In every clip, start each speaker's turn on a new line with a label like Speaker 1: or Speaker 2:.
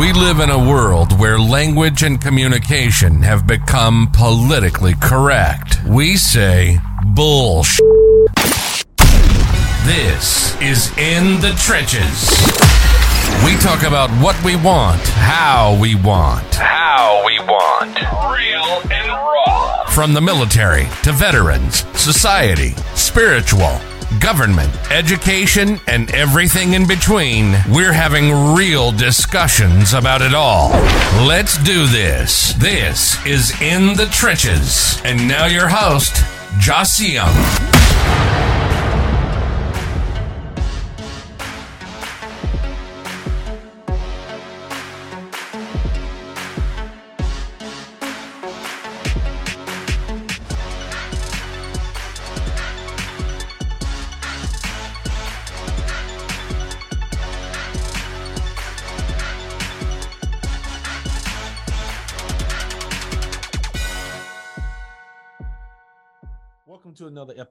Speaker 1: We live in a world where language and communication have become politically correct. We say bullshit. This is In the Trenches. We talk about what we want, how we want, how we want. Real and raw. From the military to veterans, society, spiritual, government, education, and everything in between, we're having real discussions about it all. Let's do this. This is In the Trenches. And now your host, Joss Young.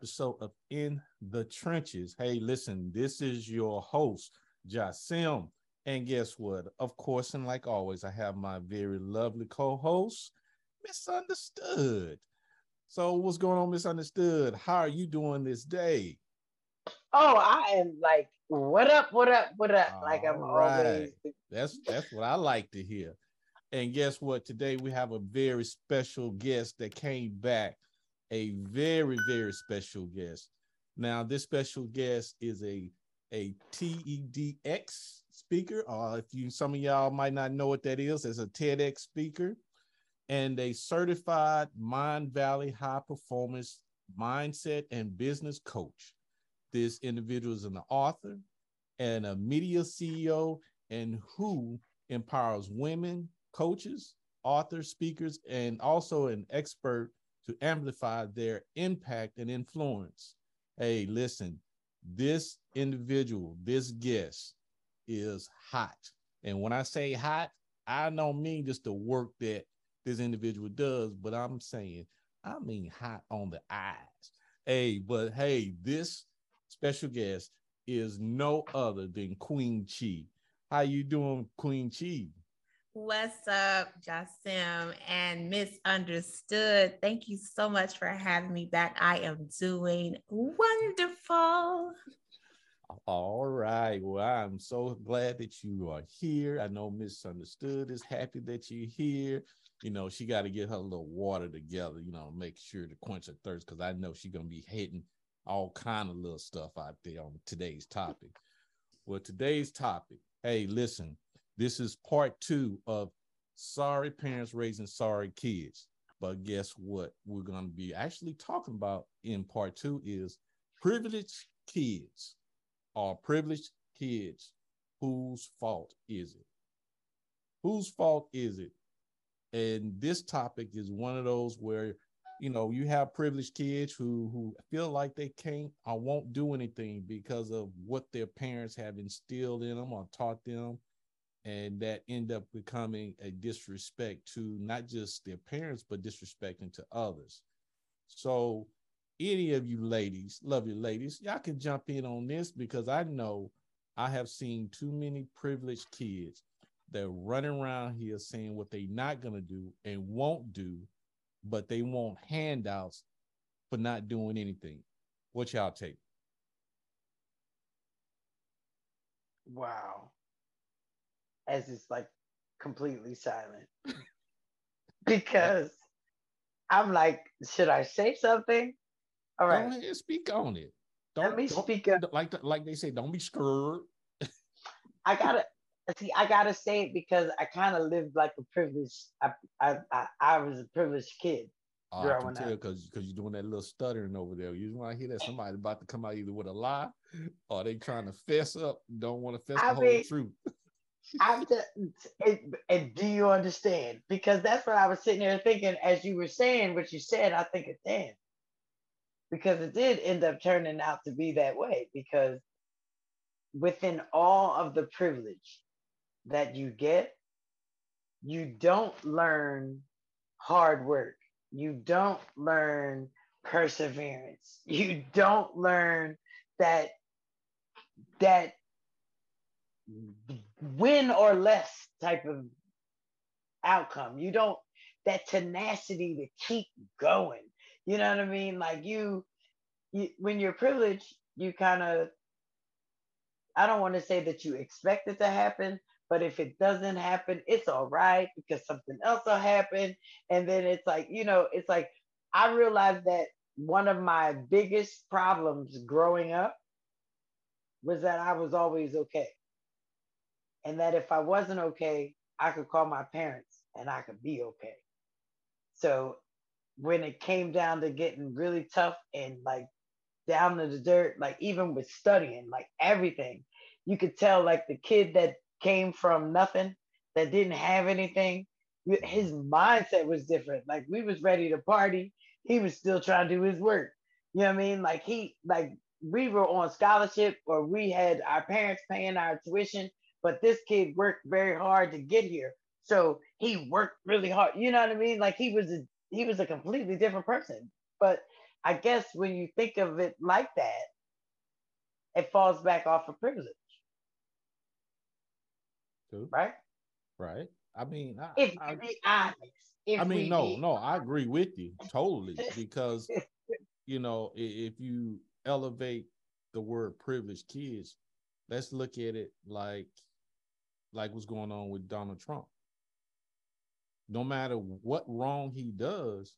Speaker 2: Episode of In the Trenches. Hey, listen, this is your host, Jasim. And guess what? Of course, and like always, I have my very lovely co-host, Misunderstood. So, what's going on, Misunderstood? How are you doing this day?
Speaker 3: Oh, I am like, what up, what up, what up? like I'm
Speaker 2: All right.
Speaker 3: always
Speaker 2: That's that's what I like to hear. And guess what? Today we have a very special guest that came back. A very, very special guest. Now, this special guest is a a TEDx speaker. Uh, if you some of y'all might not know what that is, as a TEDx speaker and a certified Mindvalley high performance mindset and business coach. This individual is an author and a media CEO and who empowers women, coaches, authors, speakers, and also an expert to amplify their impact and influence. Hey, listen, this individual, this guest is hot. And when I say hot, I don't mean just the work that this individual does, but I'm saying, I mean hot on the eyes. Hey, but hey, this special guest is no other than Queen Chi. How you doing, Queen Chi?
Speaker 4: What's up, Jasim and Misunderstood? Thank you so much for having me back. I am doing wonderful.
Speaker 2: All right. Well, I'm so glad that you are here. I know Misunderstood is happy that you're here. You know, she got to get her little water together, you know, make sure to quench her thirst because I know she's going to be hitting all kind of little stuff out there on today's topic. Well, today's topic, hey, listen, this is part two of Sorry Parents Raising Sorry Kids. But guess what? We're going to be actually talking about in part two is privileged kids are privileged kids. Whose fault is it? Whose fault is it? And this topic is one of those where you know you have privileged kids who who feel like they can't or won't do anything because of what their parents have instilled in them or taught them and that end up becoming a disrespect to not just their parents but disrespecting to others. So any of you ladies love you ladies y'all can jump in on this because i know i have seen too many privileged kids that running around here saying what they're not going to do and won't do but they want handouts for not doing anything. What y'all take?
Speaker 3: Wow. As it's like completely silent. because I'm like, should I say something? All right,
Speaker 2: ahead speak on it
Speaker 3: Let me
Speaker 2: don't-
Speaker 3: speak up.
Speaker 2: like like they say don't be scared
Speaker 3: I gotta see, I gotta say it because I kind of lived like a privileged I, I I I was a privileged kid.
Speaker 2: Oh, I can tell because because you're doing that little stuttering over there. You want to hear that somebody about to come out either with a lie or they trying to fess up, don't want to fess
Speaker 3: I
Speaker 2: the whole truth.
Speaker 3: I'm just, and do you understand? Because that's what I was sitting there thinking as you were saying what you said. I think it damn, because it did end up turning out to be that way. Because within all of the privilege that you get, you don't learn hard work. You don't learn perseverance. You don't learn that that win or less type of outcome. You don't that tenacity to keep going. You know what I mean? Like you, you when you're privileged, you kind of I don't want to say that you expect it to happen, but if it doesn't happen, it's all right because something else will happen. And then it's like, you know, it's like I realized that one of my biggest problems growing up was that I was always okay. And that if I wasn't okay, I could call my parents and I could be okay. So when it came down to getting really tough and like down to the dirt, like even with studying, like everything, you could tell like the kid that came from nothing, that didn't have anything, his mindset was different. Like we was ready to party, he was still trying to do his work. You know what I mean? Like he like we were on scholarship or we had our parents paying our tuition, but this kid worked very hard to get here. So he worked really hard. You know what I mean? Like he was a he was a completely different person. But I guess when you think of it like that, it falls back off of privilege. Right?
Speaker 2: Right. I mean, I,
Speaker 3: if
Speaker 2: I,
Speaker 3: be honest. If
Speaker 2: I mean, no, no, I agree with you totally because you know if you elevate the word privileged kids, let's look at it like like what's going on with Donald Trump no matter what wrong he does,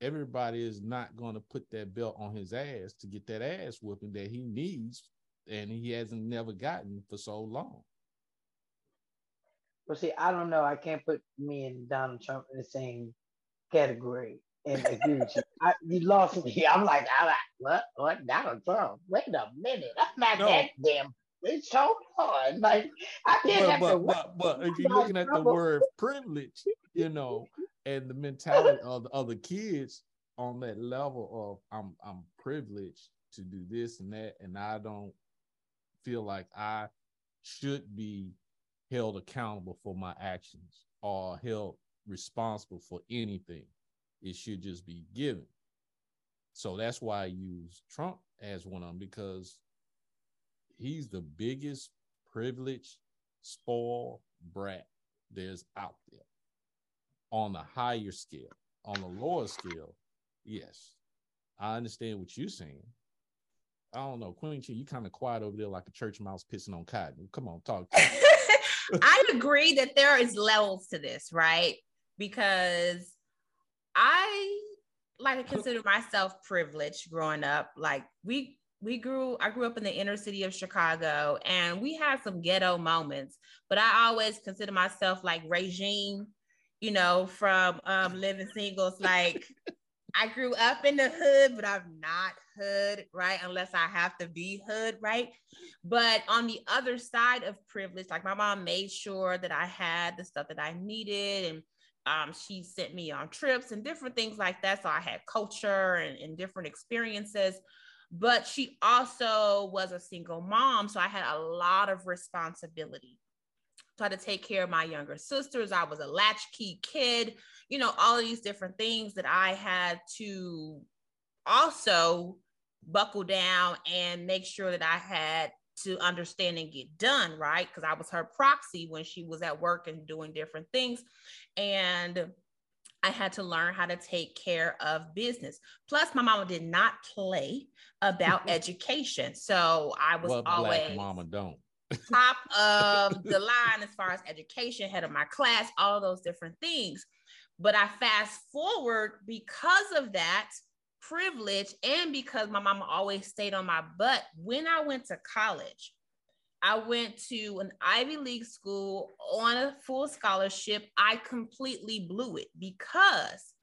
Speaker 2: everybody is not going to put that belt on his ass to get that ass whooping that he needs and he hasn't never gotten for so long.
Speaker 3: Well, see, I don't know. I can't put me and Donald Trump in the same category and agree with you. I, you lost me. I'm like, I'm like, what? What? Donald Trump? Wait a minute. I'm not no. that damn it's so hard. Like I did
Speaker 2: but,
Speaker 3: have
Speaker 2: but,
Speaker 3: to.
Speaker 2: But, but if you're looking at the word privilege, you know, and the mentality of the other kids on that level of I'm I'm privileged to do this and that, and I don't feel like I should be held accountable for my actions or held responsible for anything. It should just be given. So that's why I use Trump as one of them because he's the biggest privileged spoiled brat there's out there on the higher scale. On the lower scale, yes, I understand what you're saying. I don't know, Queen Chi, you kind of quiet over there like a church mouse pissing on cotton. Come on, talk.
Speaker 4: I agree that there is levels to this, right? Because I like to consider myself privileged growing up. Like we we grew i grew up in the inner city of chicago and we had some ghetto moments but i always consider myself like regine you know from um, living singles. Like i grew up in the hood but i'm not hood right unless i have to be hood right? But on the other side of privilege like my mom made sure that i had the stuff that i needed and um, she sent me on trips and different things like that. So i had culture and, and different experiences but she also was a single mom. So I had a lot of responsibility. So I had to take care of my younger sisters. I was a latchkey kid, you know, all of these different things that I had to also buckle down and make sure that I had to understand and get done, right? Because I was her proxy when she was at work and doing different things. And I had to learn how to take care of business. Plus, my mama did not play about education. So I was what always
Speaker 2: mama don't
Speaker 4: top of the line as far as education, head of my class, all those different things. But I fast forward because of that privilege and because my mama always stayed on my butt. When I went to college, I went to an Ivy League school on a full scholarship. I completely blew it because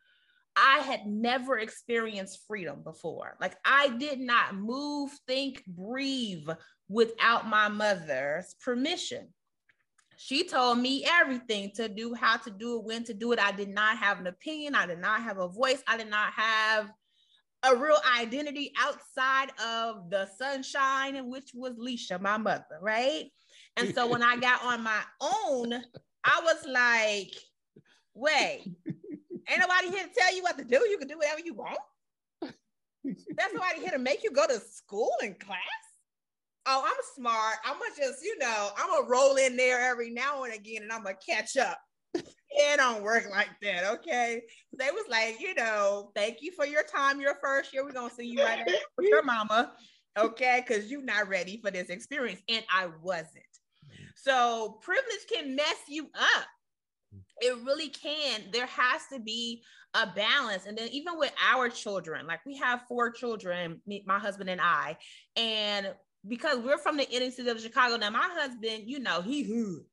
Speaker 4: I had never experienced freedom before. Like I did not move, think, breathe without my mother's permission. She told me everything to do, how to do it, when to do it. I did not have an opinion. I did not have a voice. I did not have a real identity outside of the sunshine, which was Leisha, my mother, right? And so when I got on my own, I was like, wait, ain't nobody here to tell you what to do. You can do whatever you want. That's nobody here to make you go to school and class. oh, I'm smart. I'm gonna just, you know, I'm gonna roll in there every now and again and I'm gonna catch up. It don't work like that, okay? They was like, you know, thank you for your time your first year. We're gonna see you right with your mama, okay? Because you're not ready for this experience. And I wasn't. So privilege can mess you up. It really can. There has to be a balance. And then even with our children, like we have four children, me, my husband and I, and because we're from the inner city of Chicago. Now, my husband, you know, he hood.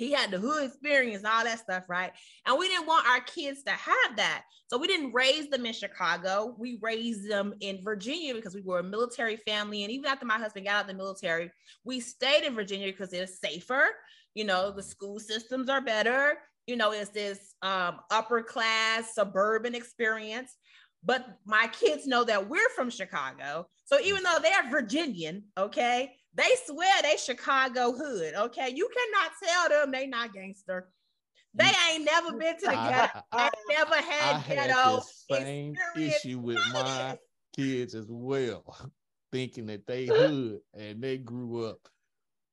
Speaker 4: He had the hood experience, all that stuff, right? And we didn't want our kids to have that. So we didn't raise them in Chicago. We raised them in Virginia because we were a military family. And even after my husband got out of the military, we stayed in Virginia because it's safer. You know, the school systems are better. You know, it's this um, upper class suburban experience but my kids know that we're from Chicago. So even though they're Virginian, okay, they swear they Chicago hood. Okay, you cannot tell them they not gangster. They ain't never been to the ghetto. I, never had I ghetto.
Speaker 2: Had same issue with my kids as well, thinking that they hood and they grew up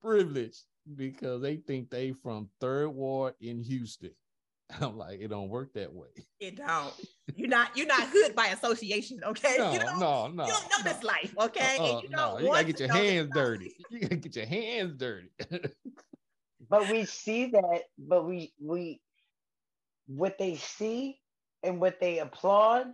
Speaker 2: privileged because they think they from Third Ward in Houston. I'm like, it don't work that way.
Speaker 4: It don't. You're not you're not hood by association, okay?
Speaker 2: No,
Speaker 4: you
Speaker 2: don't, no, no.
Speaker 4: You don't know
Speaker 2: no.
Speaker 4: this life, okay?
Speaker 2: Uh-uh, you, no, you gotta get your hands dirty. You gotta get your hands dirty.
Speaker 3: but we see that, but we we what they see and what they applaud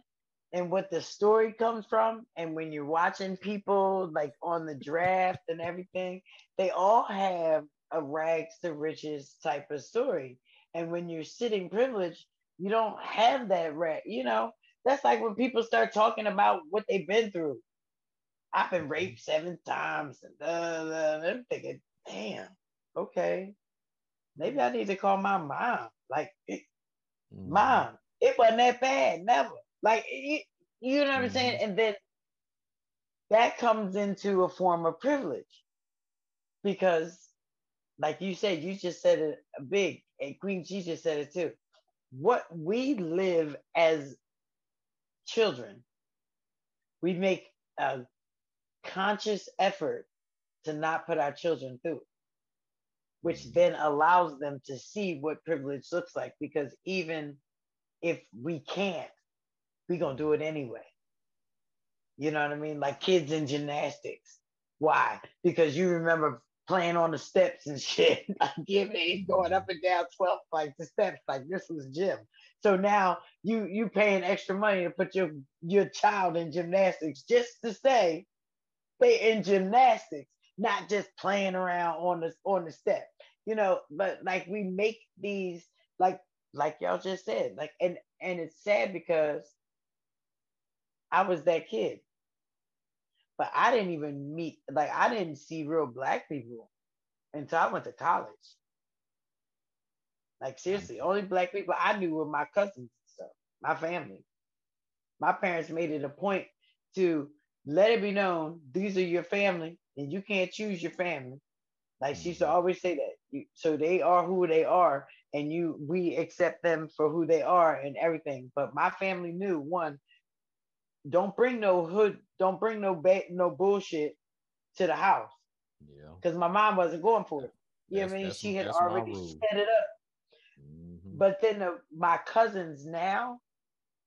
Speaker 3: and what the story comes from and when you're watching people like on the draft and everything they all have a rags to riches type of story and when you're sitting privileged, you don't have that right. You know, that's like when people start talking about what they've been through. I've been raped seven times. And, I'm thinking, damn, okay. Maybe I need to call my mom. Like, it, mm. mom, it wasn't that bad, never. Like, it, you know what. I'm saying? Mm-hmm. And then that comes into a form of privilege because, like you said, you just said it big and Queen just said it too. What we live as children, we make a conscious effort to not put our children through, which mm-hmm. then allows them to see what privilege looks like. Because even if we can't, we're going to do it anyway. You know what I mean? Like kids in gymnastics. Why? Because you remember playing on the steps and shit. like giving going up and down 12 like the steps, like this was gym. So now you you paying extra money to put your your child in gymnastics just to say they in gymnastics, not just playing around on the on the step. You know, but like we make these like like y'all just said, like and and it's sad because I was that kid but I didn't even meet like I didn't see real black people until I went to college. Like seriously, only black people I knew were my cousins and stuff, my family. My parents made it a point to let it be known these are your family and you can't choose your family. Like she used to mm-hmm. always say that. So they are who they are, and you we accept them for who they are and everything. But my family knew one, don't bring no hood, don't bring no ba- no bullshit to the house. Yeah. Because my mom wasn't going for it. You know what I mean? She had already set it up. Mm-hmm. But then the, my cousins now,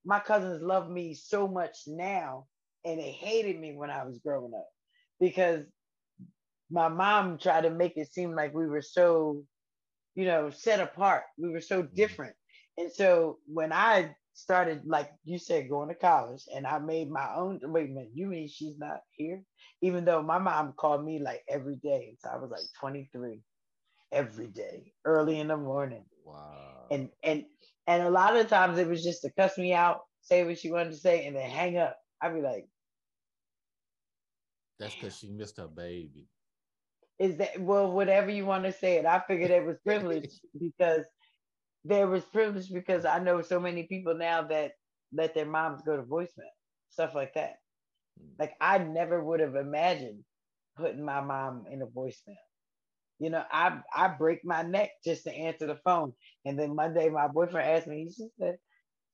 Speaker 3: my cousins love me so much now, and they hated me when I was growing up because my mom tried to make it seem like we were so, you know, set apart. We were so mm-hmm. different. And so when I started like you said going to college and I made my own wait a minute, you mean she's not here? Even though my mom called me like every day. So I was like 23 every day, early in the morning.
Speaker 2: Wow.
Speaker 3: And and and a lot of times it was just to cuss me out, say what she wanted to say, and then hang up. I'd be like,
Speaker 2: That's because she missed her baby.
Speaker 3: Is that well, whatever you want to say it. I figured it was privilege because there was privilege because I know so many people now that let their moms go to voicemail, stuff like that. Hmm. Like I never would have imagined putting my mom in a voicemail. You know, I I break my neck just to answer the phone. And then Monday, my boyfriend asked me, he said,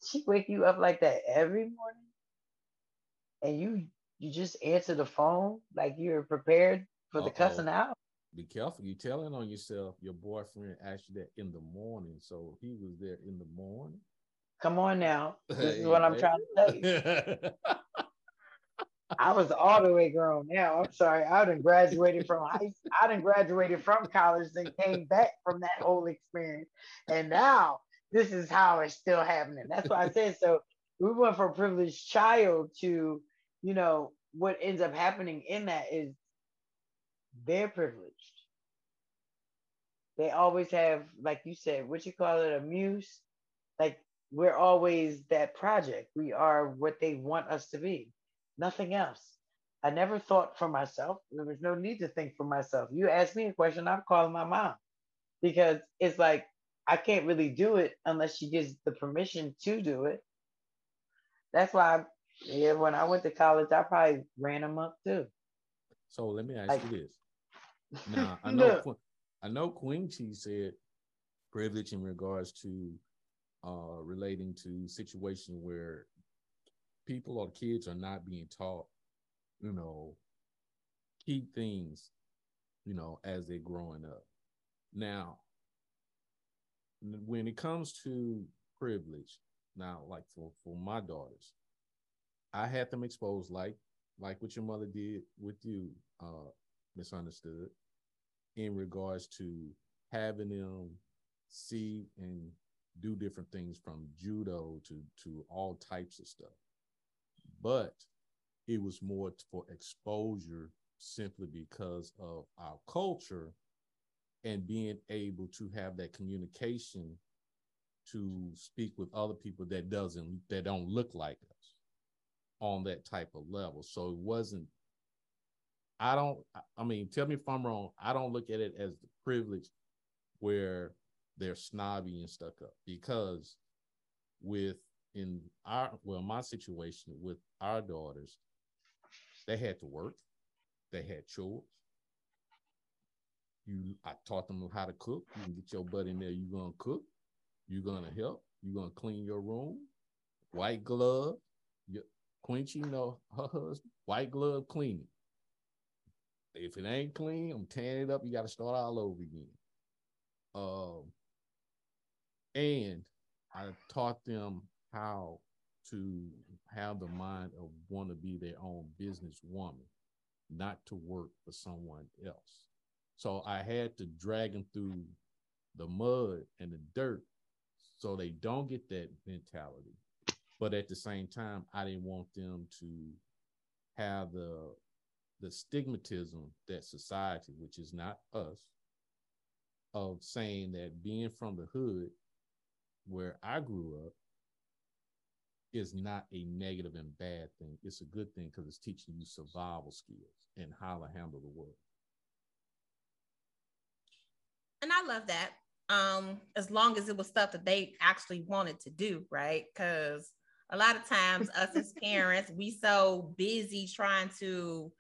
Speaker 3: she wake you up like that every morning? And you you just answer the phone like you're prepared for the cussing out.
Speaker 2: Be careful. You telling on yourself. Your boyfriend asked you that in the morning, so he was there in the morning.
Speaker 3: Come on now. This is what I'm trying to tell you. I was all the way grown now. I'm sorry. I done graduated from high I done graduated from college and came back from that whole experience. And now this is how it's still happening. That's why I said so. We went from privileged child to, you know, what ends up happening in that is they're privileged. They always have, like you said, what you call it, a muse. Like we're always that project. We are what they want us to be nothing else. I never thought for myself. There was no need to think for myself. You ask me a question, I'm calling my mom because it's like I can't really do it unless she gives the permission to do it. That's why, I, yeah, when I went to college, I probably ran them up too.
Speaker 2: So let me ask like, you this. Now I know I know Queen Chi said privilege in regards to uh relating to situation where people or kids are not being taught, you know, key things, you know, as they're growing up. Now, when it comes to privilege, now, like for for my daughters, I had them exposed like like what your mother did with you, uh, misunderstood, in regards to having them see and do different things from judo to to all types of stuff. But it was more for exposure simply because of our culture and being able to have that communication to speak with other people that doesn't that don't look like us on that type of level. So it wasn't i don't i mean tell me if i'm wrong. I don't look at it as the privilege where they're snobby and stuck up because with in our well my situation with our daughters they had to work. They had chores. You i taught them how to cook. You can get your butt in there. You're gonna cook. You're gonna help. You're gonna clean your room. White glove. Your, Queen Chi you know her husband white glove cleaning if it ain't clean i'm tearing it up you got to start all over again um and i taught them how to have the mind of want to be their own business woman, not to work for someone else. So I had to drag them through the mud and the dirt so they don't get that mentality. But at the same time, I didn't want them to have the the stigmatism that society, which is not us, of saying that being from the hood where I grew up, is not a negative and bad thing. It's a good thing because it's teaching you survival skills and how to handle the world.
Speaker 4: And I love that. Um, as long as it was stuff that they actually wanted to do, right? Because a lot of times us as parents, we so busy trying to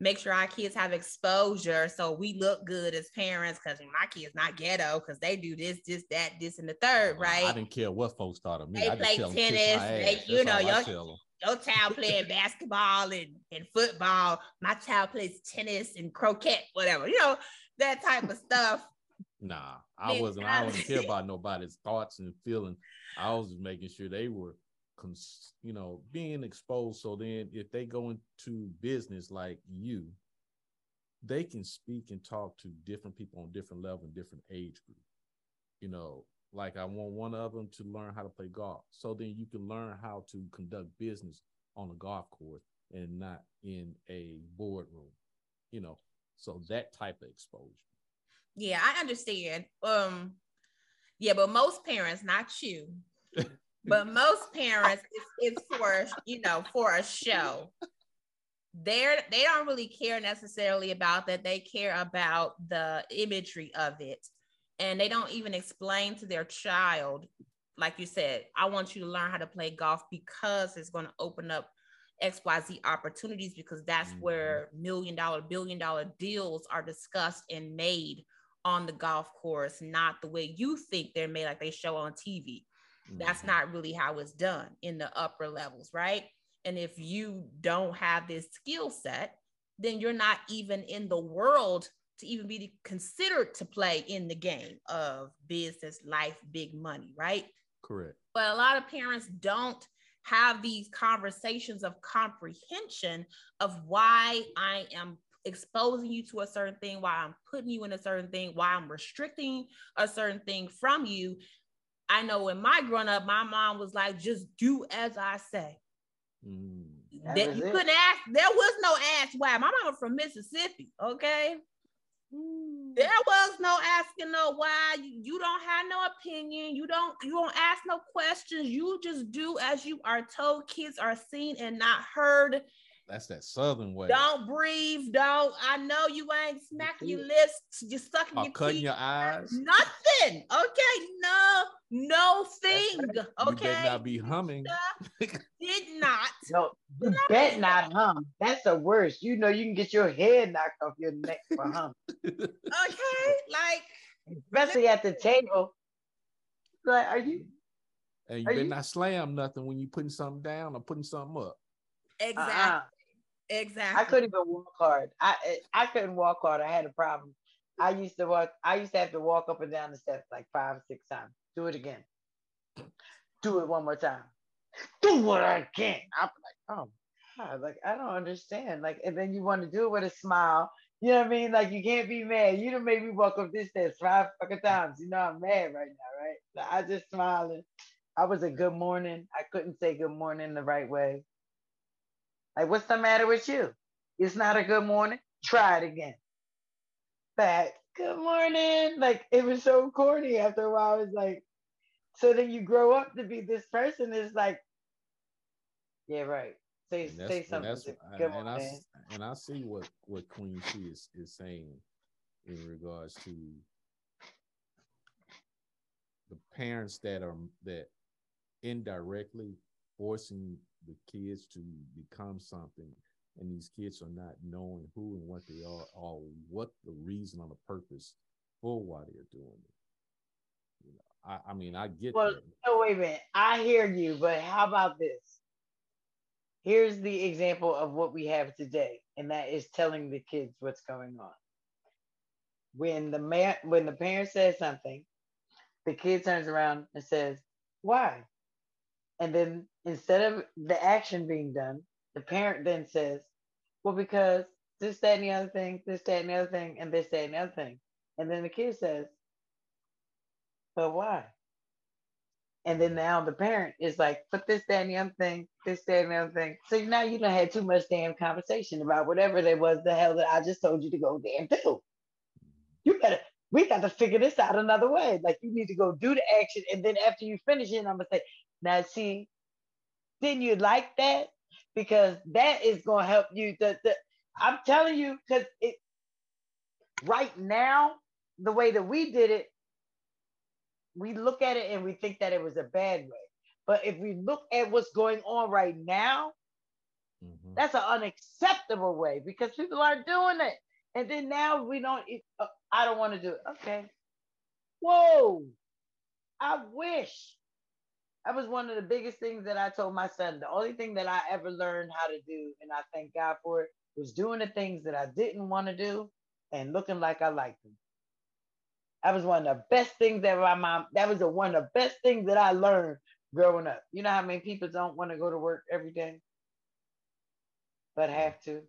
Speaker 4: make sure our kids have exposure so we look good as parents because my kids not ghetto because they do this, this, that, this, and the third, oh, right? I
Speaker 2: didn't care what folks thought of me.
Speaker 4: They play tennis, they, you know, your, your child playing basketball and, and football. My child plays tennis and croquet, whatever, you know, that type of stuff.
Speaker 2: Nah, I wasn't. I don't care about nobody's thoughts and feelings. I was just making sure they were cons- you know, being exposed. So then, if they go into business like you, they can speak and talk to different people on different level and different age group. You know, like I want one of them to learn how to play golf. So then you can learn how to conduct business on a golf course and not in a boardroom. You know, so that type of exposure.
Speaker 4: Yeah, I understand. Um, yeah, but most parents, not you, but most parents it's, it's for you know for a show they're they don't really care necessarily about that. They care about the imagery of it. And they don't even explain to their child like you said i want you to learn how to play golf because it's going to open up xyz opportunities because that's mm-hmm. where million dollar billion dollar deals are discussed and made on the golf course not the way you think they're made like they show on tv that's mm-hmm. not really how it's done in the upper levels, right? And if you don't have this skill set, then you're not even in the world to even be considered to play in the game of business, life, big money, right?
Speaker 2: Correct.
Speaker 4: But a lot of parents don't have these conversations of comprehension of why I am exposing you to a certain thing, why I'm putting you in a certain thing, why I'm restricting a certain thing from you. I know when my growing up, my mom was like, just do as I say. Mm. That, you it. couldn't ask, there was no ask why. My mom was from Mississippi, okay? There was no asking no why. You, you don't have no opinion. You don't you don't ask no questions. You just do as you are told. Kids are seen and not heard.
Speaker 2: That's that southern way.
Speaker 4: Don't breathe. Don't. I know you ain't smacking your lips. You're sucking
Speaker 2: or
Speaker 4: your
Speaker 2: cutting
Speaker 4: teeth.
Speaker 2: your eyes.
Speaker 4: Nothing. Okay. No. No thing. Okay. You
Speaker 2: better not be humming.
Speaker 4: Did not.
Speaker 3: No. You bet not hum. That's the worst. You know you can get your head knocked off your neck for hum.
Speaker 4: okay. Like.
Speaker 3: Especially at the table. Like, are you?
Speaker 2: And you better you? not slam nothing when you're putting something down or putting something up. Uh-uh.
Speaker 4: Exactly. Uh-uh. Exactly.
Speaker 3: I couldn't even walk hard. I I couldn't walk hard. I had a problem. I used to walk. I used to have to walk up and down the steps like five, six times. Do it again. Do it one more time. Do what I can. I'm like, oh God, like I don't understand. Like, and then you want to do it with a smile. You know what I mean? Like you can't be mad. You don't make me walk up this steps five fucking times. You know I'm mad right now, right? So I just smiling. I was a good morning. I couldn't say good morning the right way. Like, what's the matter with you? It's not a good morning. Try it again. Back. Good morning. Like it was so corny after a while. I was like, so then you grow up to be this person It's like, yeah, right. Say say something.
Speaker 2: And, and, and I and I see what what Queen Chi is is saying in regards to the parents that are that indirectly forcing the kids to become something and these kids are not knowing who and what they are or what the reason or the purpose for why they're doing it. You know, I, I mean, I get
Speaker 3: well,
Speaker 2: that.
Speaker 3: No, wait a minute. I hear you, but how about this? Here's the example of what we have today, and that is telling the kids what's going on. When the man when the parent says something, the kid turns around and says, Why? And then instead of the action being done, the parent then says, Well, because this, that, and the other thing, this, that, and the other thing, and this, that, and the other thing. And then the kid says, But why? And then now the parent is like, Put this, that, and the other thing, this, that, and the other thing. So now you don't have too much damn conversation about whatever there was the hell that I just told you to go damn do. You better, we got to figure this out another way. Like you need to go do the action. And then after you finish it, I'm to say, now, see, didn't you like that? Because that is going to help you. The, the, I'm telling you, because it right now, the way that we did it, we look at it and we think that it was a bad way. But if we look at what's going on right now, mm-hmm. that's an unacceptable way because people aren't doing it. And then now we don't, uh, I don't want to do it. Okay. Whoa. I wish that was one of the biggest things that I told my son. The only thing that I ever learned how to do, and I thank God for it, was doing the things that I didn't want to do and looking like I liked them. That was one of the best things that my mom, that was the one of the best things that I learned growing up. You know how many people don't want to go to work every day, but have to?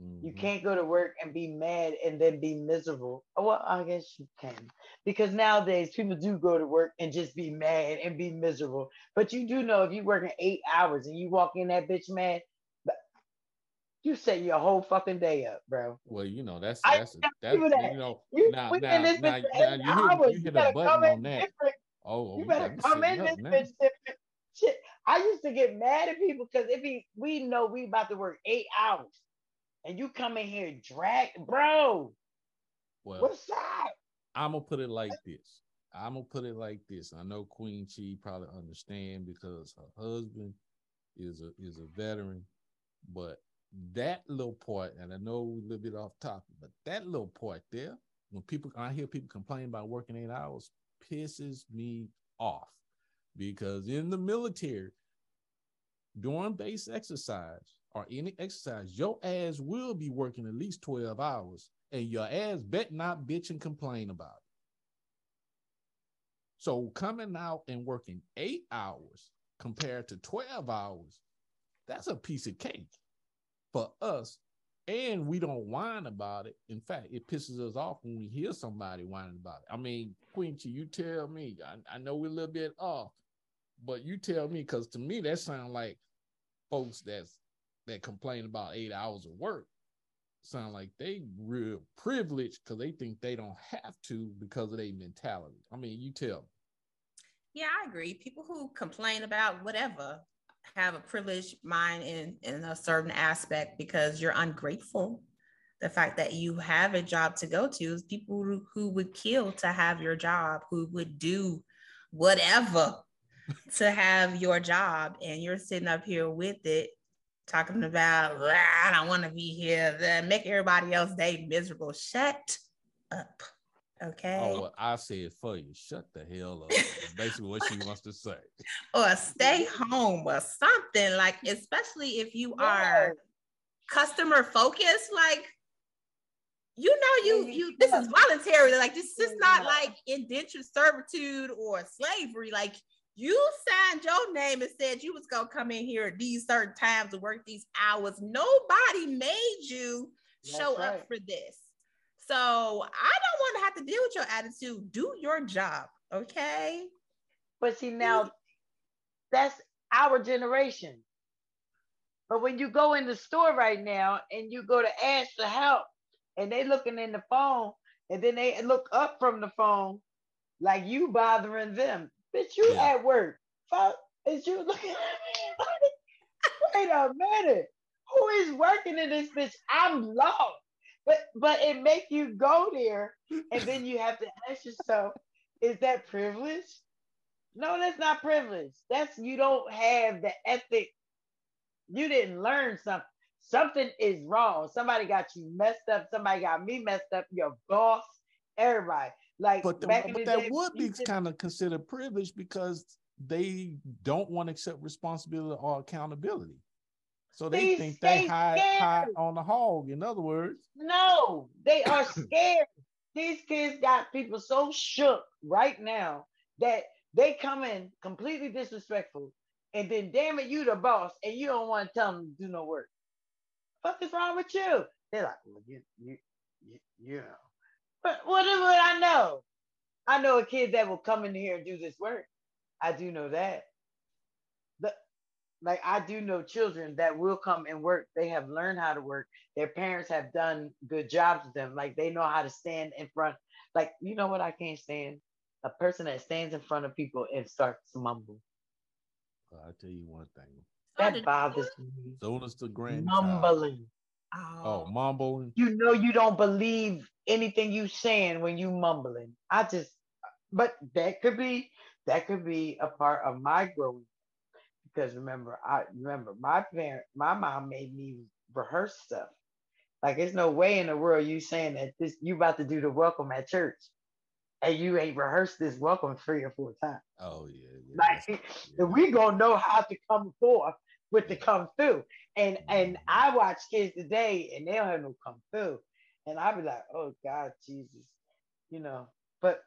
Speaker 3: Mm-hmm. You can't go to work and be mad and then be miserable. Well, I guess you can. Because nowadays people do go to work and just be mad and be miserable. But you do know if you're working eight hours and you walk in that bitch mad, you set your whole fucking day up, bro.
Speaker 2: Well, you know, that's that's a, that's that. you know you, now, now, now, now, now you hit, you hit a button on that. Oh,
Speaker 3: you better come in this bitch different. Shit. I used to get mad at people because if we we know we about to work eight hours and you come in here drag, bro. Well, what's up?
Speaker 2: I'm gonna put it like this. I'm gonna put it like this. I know Queen Chi probably understand because her husband is a is a veteran, but that little part, and I know a little bit off topic, but that little part there, when people I hear people complain about working eight hours, pisses me off because in the military, during base exercise, or any exercise, your ass will be working at least 12 hours and your ass bet not bitch and complain about it. So coming out and working eight hours compared to 12 hours, that's a piece of cake for us. And we don't whine about it. In fact, it pisses us off when we hear somebody whining about it. I mean, Queen Chi, you tell me. I, I know we're a little bit off, but you tell me because to me that sounds like folks that's that complain about eight hours of work sound like they real privileged because they think they don't have to because of their mentality. I mean, you tell me.
Speaker 4: Yeah, I agree. People who complain about whatever have a privileged mind in, in a certain aspect because you're ungrateful. The fact that you have a job to go to is people who, who would kill to have your job, who would do whatever to have your job, and you're sitting up here with it talking about I don't want to be here, then make everybody else day miserable. Shut up. Okay.
Speaker 2: Oh, I said for you. Shut the hell up. basically what she wants to say.
Speaker 4: Or stay home or something like, especially if you are customer focused, like you know you you this is voluntary like this is not like indentured servitude or slavery like you signed your name and said you was gonna come in here at these certain times and work these hours. Nobody made you That's show right. up for this. So I don't want to have to deal with your attitude. Do your job, okay?
Speaker 3: But see now, that's our generation. But when you go in the store right now and you go to ask for help, and they looking in the phone, and then they look up from the phone like you bothering them. Bitch, you yeah. at work. Fuck, is you looking at me? Wait a minute. Who is working in this bitch? I'm lost. But but it make you go there, and then you have to ask yourself, is that privilege? No, that's not privilege. That's you don't have the ethic. You didn't learn something. Something is wrong. Somebody got you messed up. Somebody got me messed up. Your boss, everybody. Like,
Speaker 2: but, the, but that day, would be kind of considered privilege because they don't want to accept responsibility or accountability. So they, they think they hide, hide on the hog. In other words,
Speaker 3: no, they are scared. These kids got people so shook right now that they come in completely disrespectful, and then damn it, you the boss, and you don't want to tell them to do no work. What is wrong with you? They're like, well, you, you, you, you know. But what would I know? I know a kid that will come in here and do this work. I do know that. But like I do know children that will come and work. They have learned how to work. Their parents have done good jobs with them. Like they know how to stand in front. Like you know what I can't stand? A person that stands in front of people and starts to mumble.
Speaker 2: I'll tell you one thing.
Speaker 3: That bothers me.
Speaker 2: So does the grand
Speaker 3: mumbling.
Speaker 2: Oh. oh, mumbling.
Speaker 3: You know you don't believe anything you saying when you mumbling. I just, but that could be that could be a part of my growing. Because remember, I remember my parent, my mom made me rehearse stuff. Like there's no way in the world you saying that this you about to do the welcome at church, and you ain't rehearsed this welcome three or four times.
Speaker 2: Oh yeah,
Speaker 3: yeah like yeah. we gonna know how to come forth with the come through. And and I watch kids today and they don't have no come through. And I'll be like, oh God, Jesus, you know. But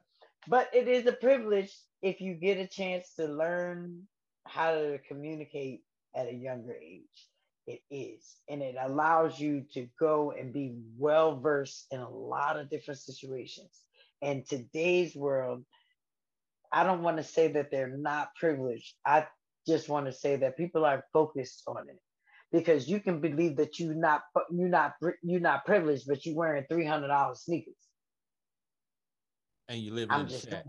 Speaker 3: but it is a privilege if you get a chance to learn how to communicate at a younger age. It is. And it allows you to go and be well versed in a lot of different situations. And today's world, I don't want to say that they're not privileged. I just want to say that people are focused on it because you can believe that you not you're not you're not privileged, but you're wearing three hundred dollars sneakers,
Speaker 2: and you live in the shack.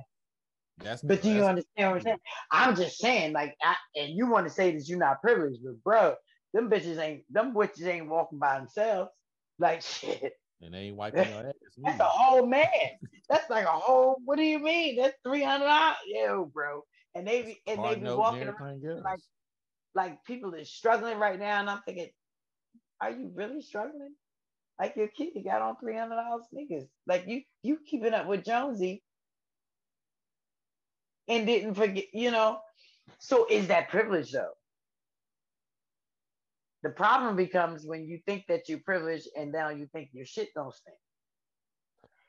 Speaker 3: That's but do you understand what I'm saying? I'm just saying, like, I, and you want to say that you're not privileged, but bro, them bitches ain't them bitches ain't walking by themselves. Like shit.
Speaker 2: And they ain't wiping their ass.
Speaker 3: That's a whole man. That's like a whole. What do you mean? That's three hundred dollars, yo, bro and they be and they be walking around like like people is struggling right now, and I'm thinking, are you really struggling? Like your kid got on three hundred dollars sneakers. Like you you keeping up with Jonesy and didn't forget, you know. So is that privilege though? The problem becomes when you think that you're privileged and now you think your shit don't stink.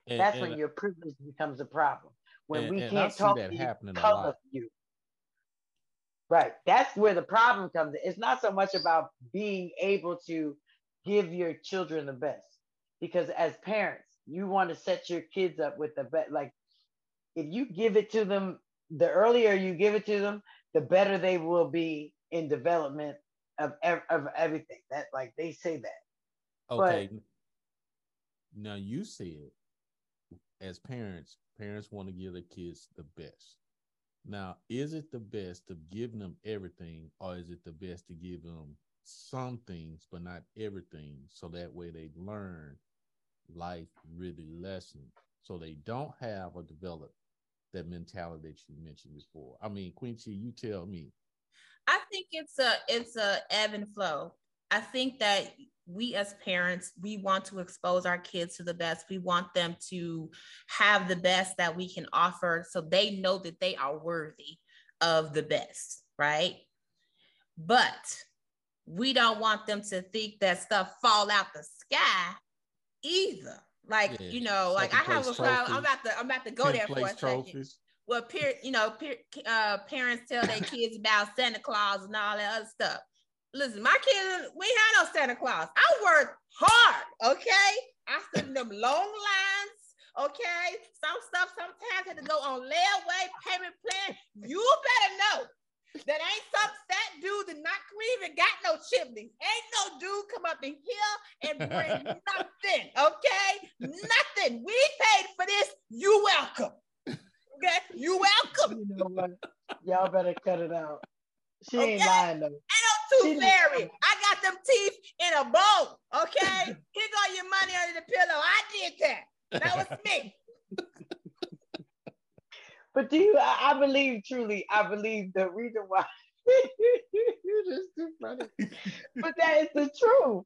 Speaker 3: And, That's and, when your privilege becomes a problem. When and, we can't talk to you because of you. Right. That's where the problem comes in. It's not so much about being able to give your children the best. Because as parents, you want to set your kids up with the best. Like if you give it to them, the earlier you give it to them, the better they will be in development of, of everything. That like they say that.
Speaker 2: Okay. But, now you said as parents, parents want to give their kids the best. Now, is it the best to give them everything, or is it the best to give them some things, but not everything, so that way they learn life really lessons, so they don't have or develop that mentality that you mentioned before? I mean, Queen Chi, you tell me.
Speaker 4: I think it's a it's a ebb and flow. I think that we as parents we want to expose our kids to the best we want them to have the best that we can offer so they know that they are worthy of the best right but we don't want them to think that stuff fall out the sky either like yeah. you know like Second i have a trophies. i'm about to i'm about to go there for a trophies. second well peer, you know uh, parents tell their kids about santa claus and all that other stuff Listen, my kids, we had no Santa Claus. I worked hard, okay? I stood in them long lines, okay? Some stuff sometimes had to go on layaway payment plan. You better know that ain't some fat dude that not even got no chimney. Ain't no dude come up in here and bring nothing, okay? Nothing. We paid for this. You welcome. Okay? You welcome.
Speaker 3: You know what? Y'all better cut it out. She okay? ain't lying though.
Speaker 4: Ain't no tooth fairy. I got them teeth in a bowl. Okay, here go your money under the pillow. I did that. That was me.
Speaker 3: but do you? I, I, believe truly. I believe the reason why. You're just too funny. but that is the truth.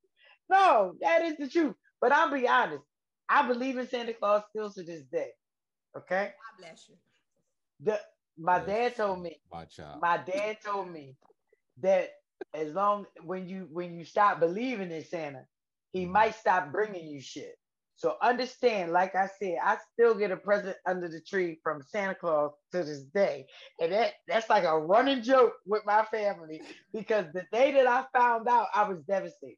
Speaker 3: No, that is the truth. But I'll be honest. I believe in Santa Claus still to this day. Okay.
Speaker 4: God bless you.
Speaker 3: The my dad told me.
Speaker 2: My child.
Speaker 3: My dad told me that as long when you when you stop believing in Santa, he mm-hmm. might stop bringing you shit. So understand, like I said, I still get a present under the tree from Santa Claus to this day, and that that's like a running joke with my family because the day that I found out, I was devastated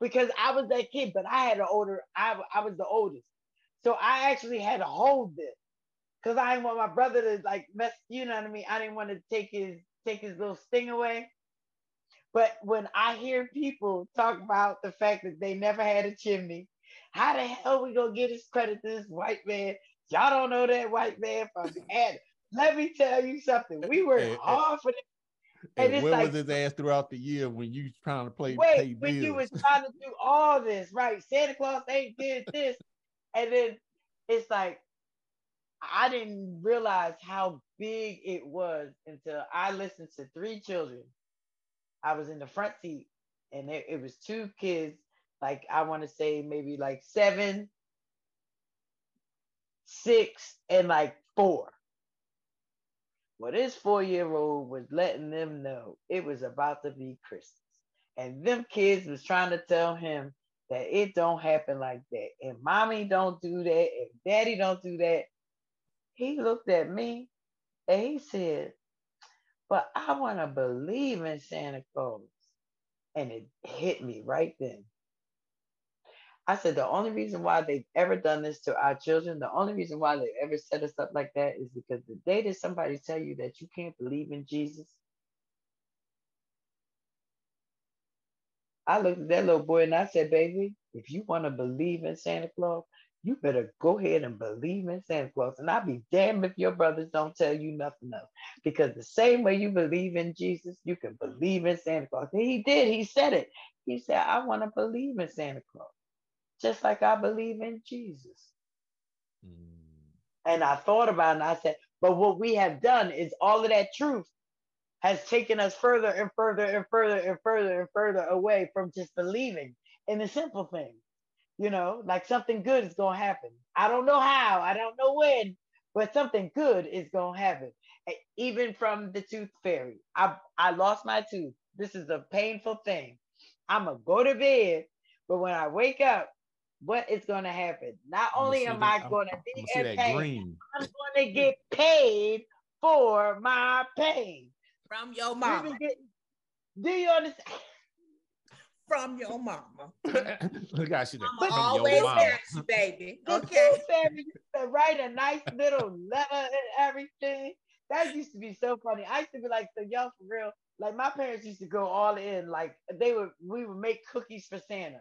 Speaker 3: because I was that kid, but I had an older, I I was the oldest, so I actually had to hold this because I didn't want my brother to like mess, you know what I mean? I didn't want to take his take his little sting away. But when I hear people talk about the fact that they never had a chimney, how the hell we gonna get his credit to this white man? Y'all don't know that white man from Adam. Let me tell you something. We were hard for
Speaker 2: that. And, and when like, was his ass throughout the year when you trying to play?
Speaker 3: Wait, when you was trying to do all this, right? Santa Claus ain't did this, and then it's like I didn't realize how big it was until I listened to three children. I was in the front seat, and it, it was two kids, like I want to say maybe like seven, six, and like four. Well, this four year old was letting them know it was about to be Christmas. And them kids was trying to tell him that it don't happen like that. And mommy don't do that. And daddy don't do that he looked at me and he said, But I want to believe in Santa Claus. And it hit me right then. I said, The only reason why they've ever done this to our children, the only reason why they've ever set us up like that is because the day that somebody tell you that you can't believe in Jesus, I looked at that little boy and I said, Baby, if you want to believe in Santa Claus, you better go ahead and believe in Santa Claus. And I'll be damned if your brothers don't tell you nothing else. Because the same way you believe in Jesus, you can believe in Santa Claus. And he did, he said it. He said, I want to believe in Santa Claus, just like I believe in Jesus. Mm. And I thought about it and I said, but what we have done is all of that truth has taken us further and further and further and further and further away from just believing in the simple things you know, like something good is going to happen. I don't know how, I don't know when, but something good is going to happen. Even from the tooth fairy, I, I lost my tooth. This is a painful thing. I'm gonna go to bed, but when I wake up, what is gonna happen? Not only am I gonna be entertained, I'm gonna get paid for my pain
Speaker 4: from your mama.
Speaker 3: do you understand?
Speaker 4: From your mama.
Speaker 2: Look how she
Speaker 4: mama always got you, baby. Okay.
Speaker 3: to write a nice little letter and everything. That used to be so funny. I used to be like, so y'all for real. Like my parents used to go all in. Like they would, we would make cookies for Santa.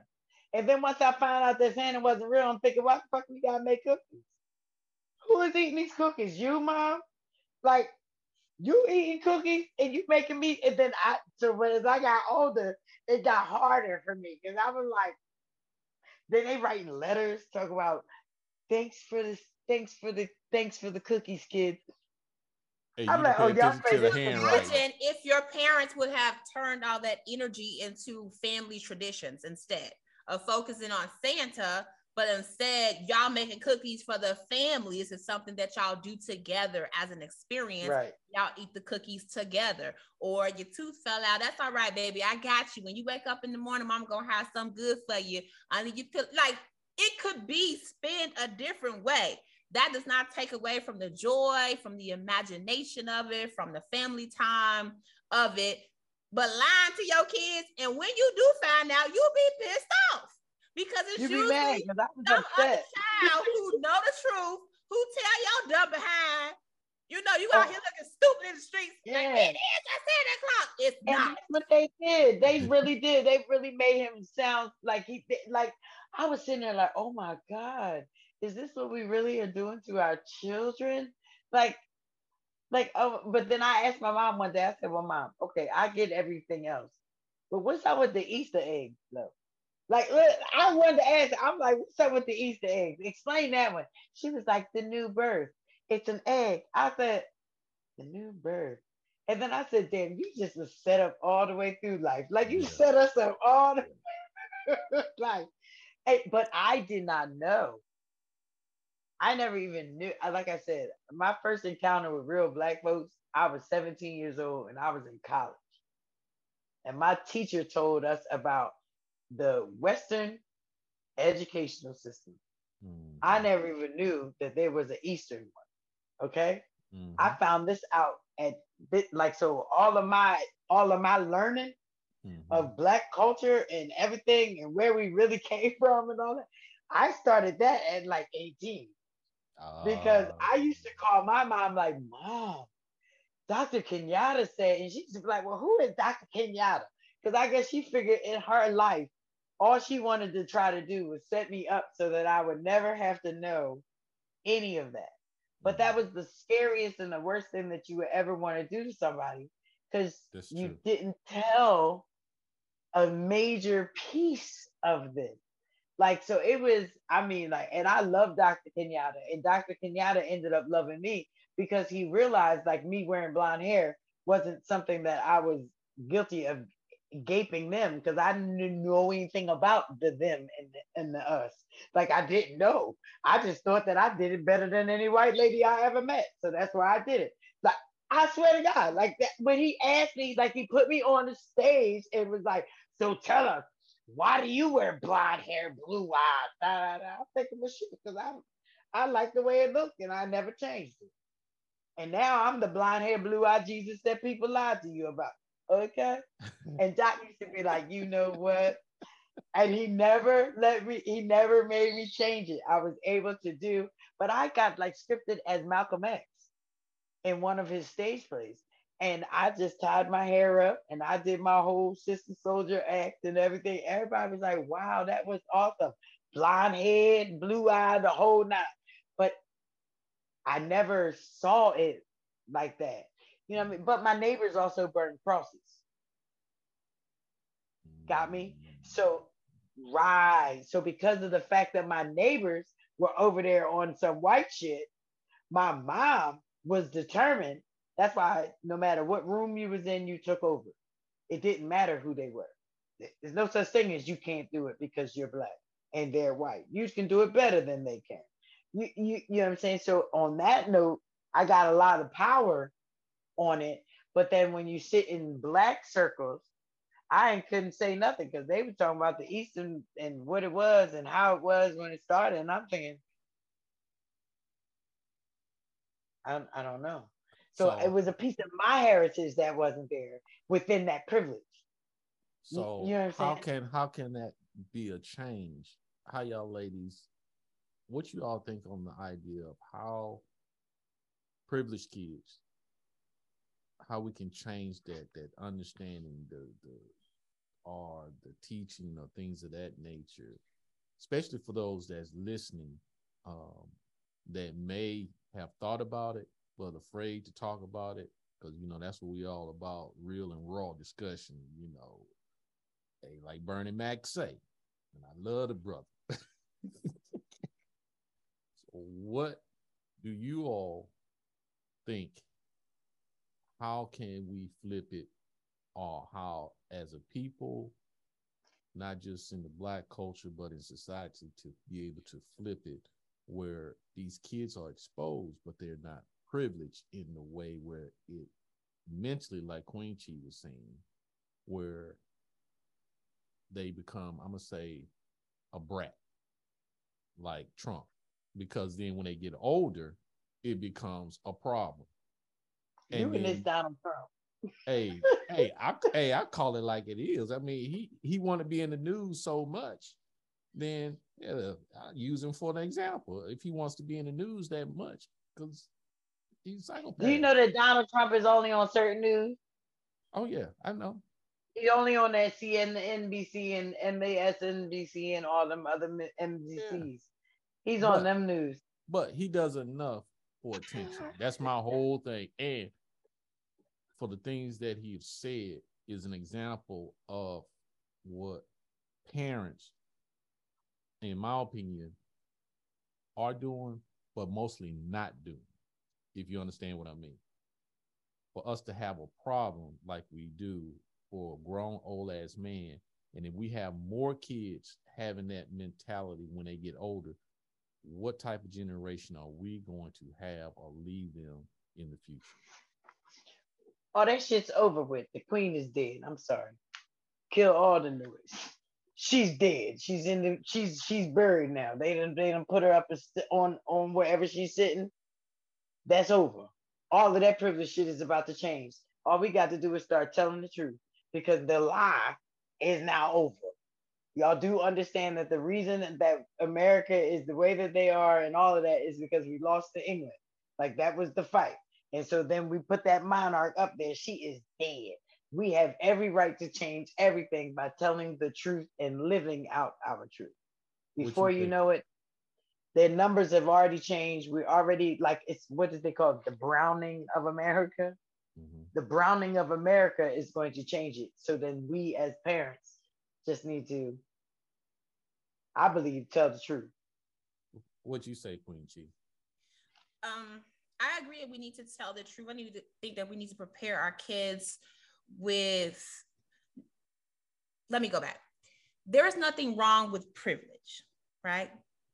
Speaker 3: And then once I found out that Santa wasn't real, I'm thinking, why the fuck we gotta make cookies? Who is eating these cookies? You, mom? Like you eating cookies and you making me. And then I, so when as I got older, it got harder for me because I was like, then they writing letters talk about thanks for this, thanks for the, thanks for the cookies, kids.
Speaker 2: Hey, I'm like, oh, y'all
Speaker 4: Imagine if your parents would have turned all that energy into family traditions instead of focusing on Santa but instead y'all making cookies for the families is something that y'all do together as an experience.
Speaker 3: Right.
Speaker 4: Y'all eat the cookies together. Or your tooth fell out. That's all right baby. I got you. When you wake up in the morning mom gonna have some good for you. I need you to like it could be spent a different way. That does not take away from the joy from the imagination of it from the family time of it. But lying to your kids and when you do find out you'll be pissed off because it's you usually mad, some other child who know the truth, who tell your dumb behind, you know, you out oh. here looking stupid in the streets. Yeah. Like, it is I said that clock. It's and not.
Speaker 3: what they did. They really did. They really made him sound like he like I was sitting there like, oh my God, is this what we really are doing to our children? Like, like, oh, but then I asked my mom one day, I said, Well, mom, okay, I get everything else. But what's up with the Easter eggs though? Like look, I wanted to ask, I'm like, what's up with the Easter eggs? Explain that one. She was like, the new birth. It's an egg. I said, the new birth. And then I said, damn, you just was set up all the way through life. Like you set us up all the way like, hey, but I did not know. I never even knew. Like I said, my first encounter with real black folks, I was 17 years old and I was in college. And my teacher told us about the Western educational system. Mm-hmm. I never even knew that there was an Eastern one. Okay. Mm-hmm. I found this out at like so all of my all of my learning mm-hmm. of black culture and everything and where we really came from and all that. I started that at like 18. Because ah. I used to call my mom like, Mom, Dr. Kenyatta said, and she used be like, Well, who is Dr. Kenyatta? Because I guess she figured in her life all she wanted to try to do was set me up so that I would never have to know any of that. But that was the scariest and the worst thing that you would ever want to do to somebody because you true. didn't tell a major piece of this. Like, so it was, I mean, like, and I love Dr. Kenyatta, and Dr. Kenyatta ended up loving me because he realized, like, me wearing blonde hair wasn't something that I was guilty of gaping them because I didn't know anything about the them and the, and the us. Like I didn't know. I just thought that I did it better than any white lady I ever met. So that's why I did it. Like I swear to God, like that when he asked me, like he put me on the stage and was like, "So tell us, why do you wear blonde hair, blue eyes?" Da, da, da. I'm thinking, well, shit, because I I like the way it looked and I never changed it. And now I'm the blonde hair, blue eyed Jesus that people lied to you about. Okay. and Doc used to be like, you know what? And he never let me, he never made me change it. I was able to do, but I got like scripted as Malcolm X in one of his stage plays. And I just tied my hair up and I did my whole sister soldier act and everything. Everybody was like, wow, that was awesome. Blonde head, blue eye, the whole night. But I never saw it like that. You know what I mean? But my neighbors also burn crosses. Got me? Mm. So, right. So, because of the fact that my neighbors were over there on some white shit, my mom was determined. That's why no matter what room you was in, you took over. It didn't matter who they were. There's no such thing as you can't do it because you're black and they're white. You can do it better than they can. You, you, you know what I'm saying? So on that note, I got a lot of power on it. But then when you sit in black circles, I couldn't say nothing because they were talking about the Eastern and what it was and how it was when it started. And I'm thinking, I, I don't know. So, so, it was a piece of my heritage that wasn't there within that privilege.
Speaker 2: So you know how can how can that be a change? How y'all ladies, what you all think on the idea of how privileged kids, how we can change that that understanding the the or the teaching or things of that nature, especially for those that's listening, um, that may have thought about it but afraid to talk about it because you know that's what we all about real and raw discussion you know. Hey like bernie mac say and i love the brother. So what do you all think how can we flip it or how as a people not just in the black culture but in society to be able to flip it where these kids are exposed, but they're not privileged in the way where it mentally, like Queen Chi was saying, where they become, I'm gonna say, a brat, like Trump, because then when they get older, it becomes a problem.
Speaker 3: And you and this Donald Trump.
Speaker 2: hey, hey, I hey, I call it like it is. I mean, he he want to be in the news so much then yeah, I use him for an example. If he wants to be in the news that much, because he's psychopath.
Speaker 3: Do you know that Donald Trump is only on certain news?
Speaker 2: Oh yeah, I know.
Speaker 3: He's only on that CNN, NBC, and MSNBC and all them other NBCs. Yeah. He's on them news.
Speaker 2: But he does enough for attention. That's my whole thing. And for the things that he said is an example of what parents in my opinion, are doing, but mostly not doing, if you understand what I mean. For us to have a problem like we do for a grown old ass man, and if we have more kids having that mentality when they get older, what type of generation are we going to have or leave them in the future?
Speaker 3: Oh, that shit's over with. The queen is dead. I'm sorry. Kill all the noise she's dead. She's in the she's she's buried now. They done they done put her up on on wherever she's sitting. That's over. All of that privilege shit is about to change. All we got to do is start telling the truth because the lie is now over. Y'all do understand that the reason that America is the way that they are and all of that is because we lost to England. Like that was the fight. And so then we put that monarch up there. She is dead we have every right to change everything by telling the truth and living out our truth. Before you, you know it, their numbers have already changed. We're already like it's what did they call? The browning of America. Mm-hmm. The browning of America is going to change it. So then we as parents just need to, I believe, tell the truth.
Speaker 2: What you say, Queen Chi?
Speaker 4: Um, I agree. We need to tell the truth. I need to think that we need to prepare our kids with let me go back there is nothing wrong with privilege right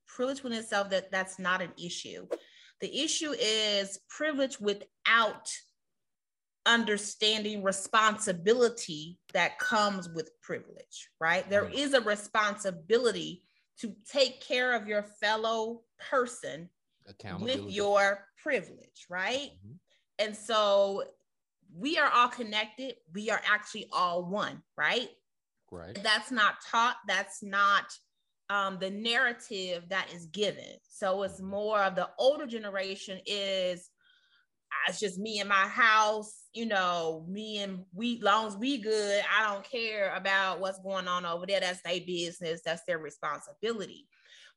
Speaker 4: privilege within itself that that's not an issue the issue is privilege without understanding responsibility that comes with privilege right There is a responsibility to take care of your fellow person with your privilege right mm-hmm. and so we are all connected. We are actually all one, right?
Speaker 2: Right.
Speaker 4: That's not taught. That's not um, the narrative that is given. So it's more of the older generation is ah, it's just me and my house, you know, me and we long as we good, I don't care about what's going on over there. That's their business, that's their responsibility.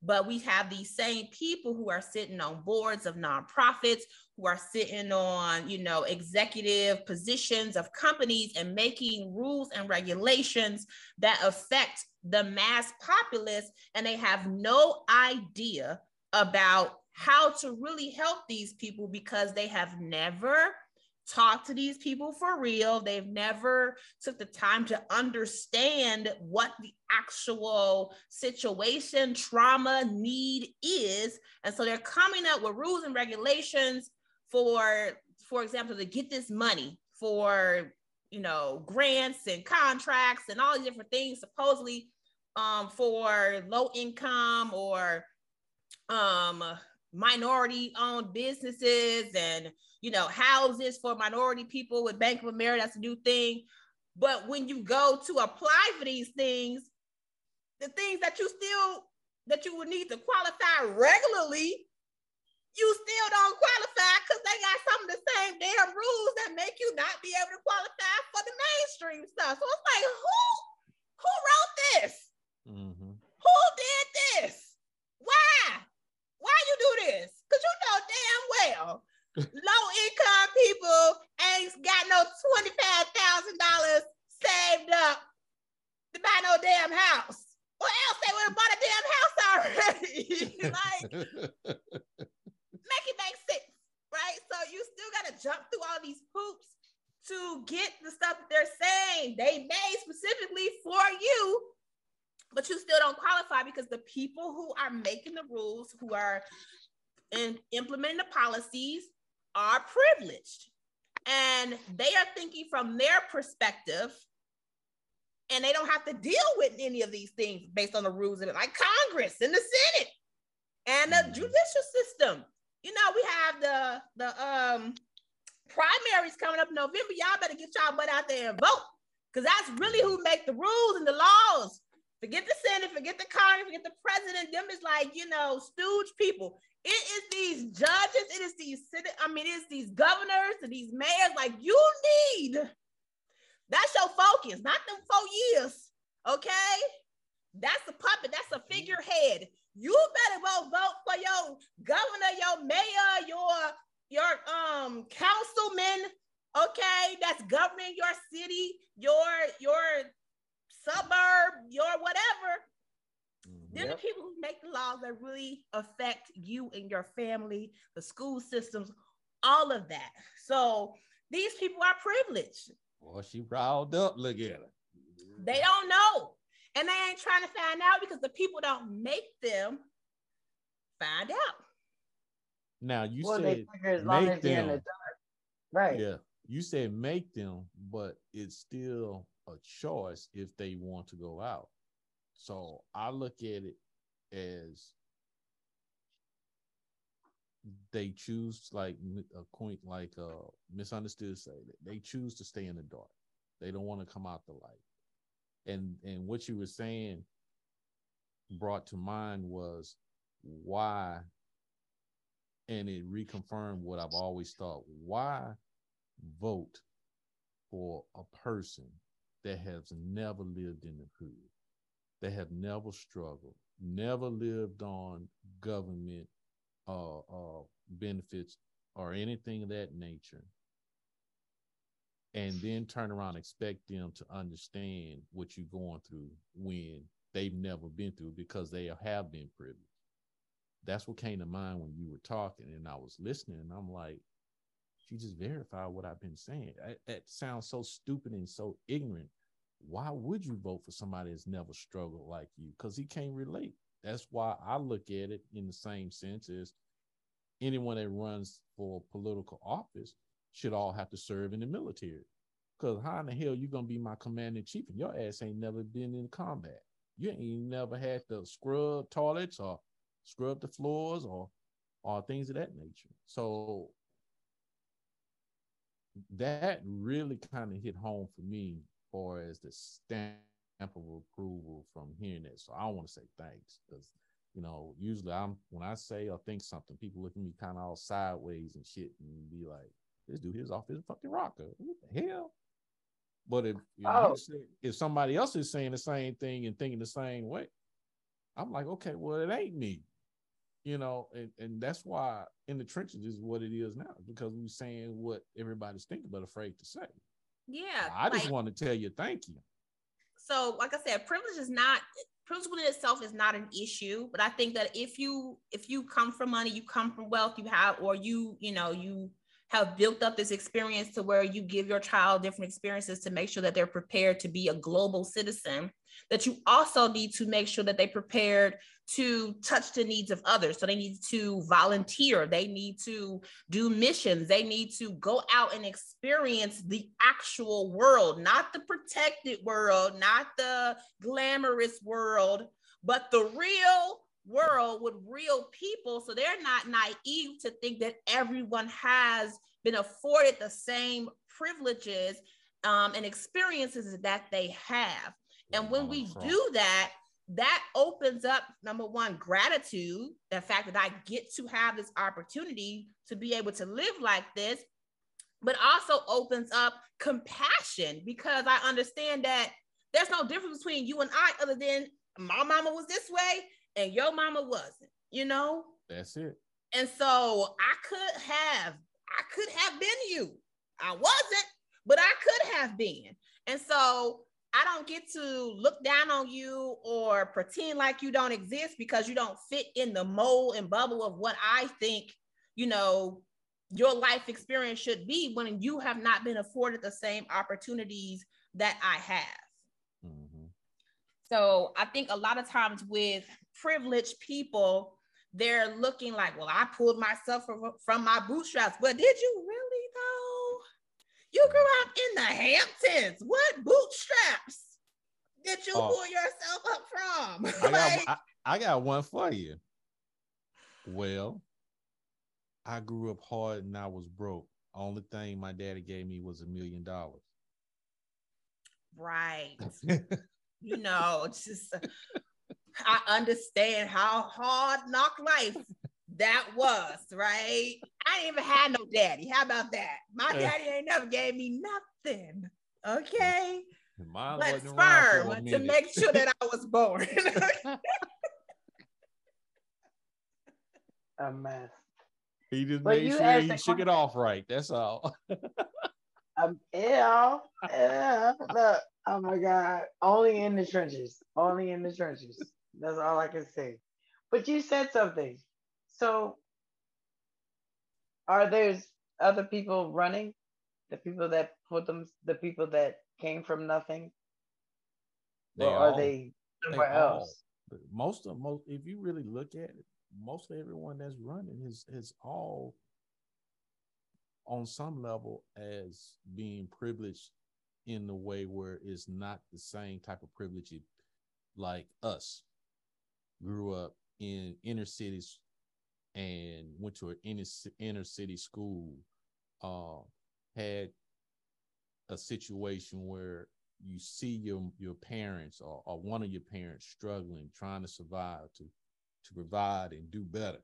Speaker 4: But we have these same people who are sitting on boards of nonprofits, who are sitting on, you know, executive positions of companies and making rules and regulations that affect the mass populace. And they have no idea about how to really help these people because they have never talk to these people for real. They've never took the time to understand what the actual situation, trauma, need is. And so they're coming up with rules and regulations for, for example, to get this money for you know, grants and contracts and all these different things supposedly um, for low income or um, minority owned businesses and you know houses for minority people with Bank of America. That's a new thing. But when you go to apply for these things, the things that you still that you would need to qualify regularly, you still don't qualify because they got some of the same damn rules that make you not be able to qualify for the mainstream stuff. So it's like, who who wrote this? Mm-hmm. Who did this? Why? Why you do this? Because you know damn well low income people ain't got no $25,000 saved up to buy no damn house. Or else they would have bought a damn house already. like, make it make sense, right? So you still got to jump through all these hoops to get the stuff that they're saying they made specifically for you but you still don't qualify because the people who are making the rules, who are in, implementing the policies, are privileged. And they are thinking from their perspective, and they don't have to deal with any of these things based on the rules of it, like Congress and the Senate and the mm-hmm. judicial system. You know, we have the the um primaries coming up in November. Y'all better get y'all butt out there and vote. Because that's really who make the rules and the laws Forget the Senate, forget the Congress, forget the president. Them is like, you know, stooge people. It is these judges, it is these, I mean, it's these governors and these mayors. Like, you need, that's your focus, not them four years. Okay? That's a puppet, that's a figurehead. You better go vote for your governor, your mayor, your your um councilman, okay, that's governing your city, your your suburb, your whatever. Mm-hmm. They're yep. the people who make the laws that really affect you and your family, the school systems, all of that. So these people are privileged.
Speaker 2: Well, she riled up. Look at her.
Speaker 4: They don't know. And they ain't trying to find out because the people don't make them find out.
Speaker 2: Now you well, said make them. Right. Yeah. You said make them, but it's still a choice if they want to go out. So I look at it as they choose like a point like uh misunderstood say that they choose to stay in the dark. They don't want to come out the light. And and what you were saying brought to mind was why and it reconfirmed what I've always thought. Why vote for a person that has never lived in the hood, that have never struggled, never lived on government uh, uh, benefits or anything of that nature, and then turn around expect them to understand what you're going through when they've never been through because they have been privileged. That's what came to mind when you were talking, and I was listening, and I'm like, she just verified what I've been saying. That sounds so stupid and so ignorant. Why would you vote for somebody that's never struggled like you? Because he can't relate. That's why I look at it in the same sense as anyone that runs for political office should all have to serve in the military. Because how in the hell you gonna be my commanding chief and your ass ain't never been in combat? You ain't never had to scrub toilets or scrub the floors or or things of that nature. So that really kind of hit home for me far as the stamp of approval from hearing that. So I want to say thanks because you know, usually I'm when I say or think something, people look at me kind of all sideways and shit and be like, this dude is off his fucking rocker. What the hell? But if if, oh. if somebody else is saying the same thing and thinking the same way, I'm like, okay, well, it ain't me you know, and, and that's why in the trenches is what it is now because we're saying what everybody's thinking but afraid to say.
Speaker 4: Yeah.
Speaker 2: I just want to tell you thank you.
Speaker 4: So, like I said, privilege is not privilege in itself is not an issue, but I think that if you if you come from money, you come from wealth, you have or you, you know, you have built up this experience to where you give your child different experiences to make sure that they're prepared to be a global citizen that you also need to make sure that they're prepared to touch the needs of others. So they need to volunteer. They need to do missions. They need to go out and experience the actual world not the protected world not the glamorous world but the real world with real people. So they're not naive to think that everyone has been afforded the same privileges um, and experiences that they have. And when we do that, that opens up number one, gratitude, the fact that I get to have this opportunity to be able to live like this, but also opens up compassion because I understand that there's no difference between you and I other than my mama was this way and your mama wasn't, you know?
Speaker 2: That's it.
Speaker 4: And so I could have, I could have been you. I wasn't, but I could have been. And so I don't get to look down on you or pretend like you don't exist because you don't fit in the mold and bubble of what I think, you know, your life experience should be when you have not been afforded the same opportunities that I have. Mm-hmm. So I think a lot of times with privileged people, they're looking like, well, I pulled myself from, from my bootstraps. But did you really though? You grew up in the Hamptons. What bootstraps did you oh, pull yourself up from?
Speaker 2: I, like, got, I, I got one for you. Well, I grew up hard and I was broke. Only thing my daddy gave me was a million dollars.
Speaker 4: Right. you know, just I understand how hard knock life that was, right? I ain't even had no daddy. How about that? My daddy ain't never gave me nothing. Okay. Mine but sperm to make sure that I was born.
Speaker 3: a mess.
Speaker 2: He just but made sure he shook it off right. That's all.
Speaker 3: um, yeah, yeah. Look, oh my God. Only in the trenches. Only in the trenches. That's all I can say. But you said something. So are there other people running? The people that put them, the people that came from nothing? They or all, are they somewhere they else?
Speaker 2: All, most of most, if you really look at it, most of everyone that's running is is all on some level as being privileged in the way where it's not the same type of privilege like us grew up in inner cities and went to an inner, inner city school, uh, had a situation where you see your your parents or, or one of your parents struggling, trying to survive to to provide and do better.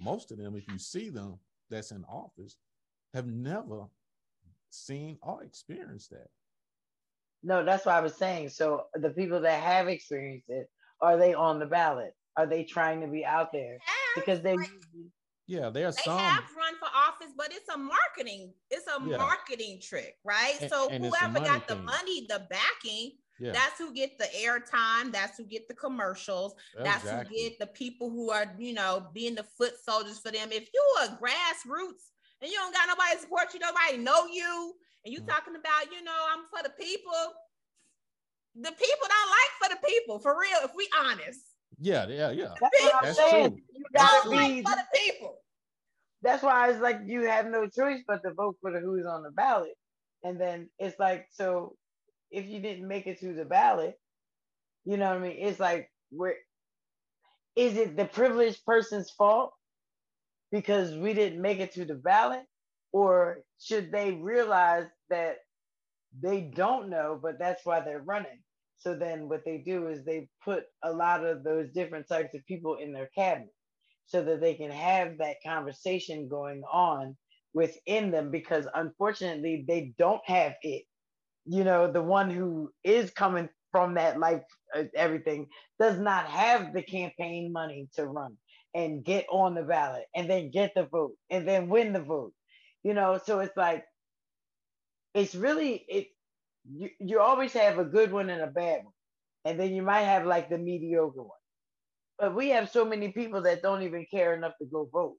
Speaker 2: Most of them, if you see them that's in office, have never seen or experienced that.
Speaker 3: No, that's what I was saying. So the people that have experienced it are they on the ballot? Are they trying to be out there? Because they
Speaker 2: yeah, they are.
Speaker 4: they
Speaker 2: some
Speaker 4: have run for office, but it's a marketing, it's a yeah. marketing trick, right? And, so and whoever got the money, the backing, yeah. that's who get the airtime, that's who get the commercials, that's who get the people who are, you know, being the foot soldiers for them. If you are grassroots and you don't got nobody to support you, nobody know you, and you mm. talking about, you know, I'm for the people, the people don't like for the people, for real, if we honest.
Speaker 2: Yeah, yeah, yeah.
Speaker 3: That's what I'm That's saying. True. You gotta be for the people. That's why it's like you have no choice but to vote for the who's on the ballot. And then it's like, so if you didn't make it to the ballot, you know what I mean? It's like where is it the privileged person's fault because we didn't make it to the ballot? Or should they realize that they don't know, but that's why they're running? So then what they do is they put a lot of those different types of people in their cabinet so that they can have that conversation going on within them because unfortunately they don't have it. You know, the one who is coming from that life, uh, everything does not have the campaign money to run and get on the ballot and then get the vote and then win the vote. You know, so it's like, it's really, it, you, you always have a good one and a bad one. And then you might have like the mediocre one. But we have so many people that don't even care enough to go vote.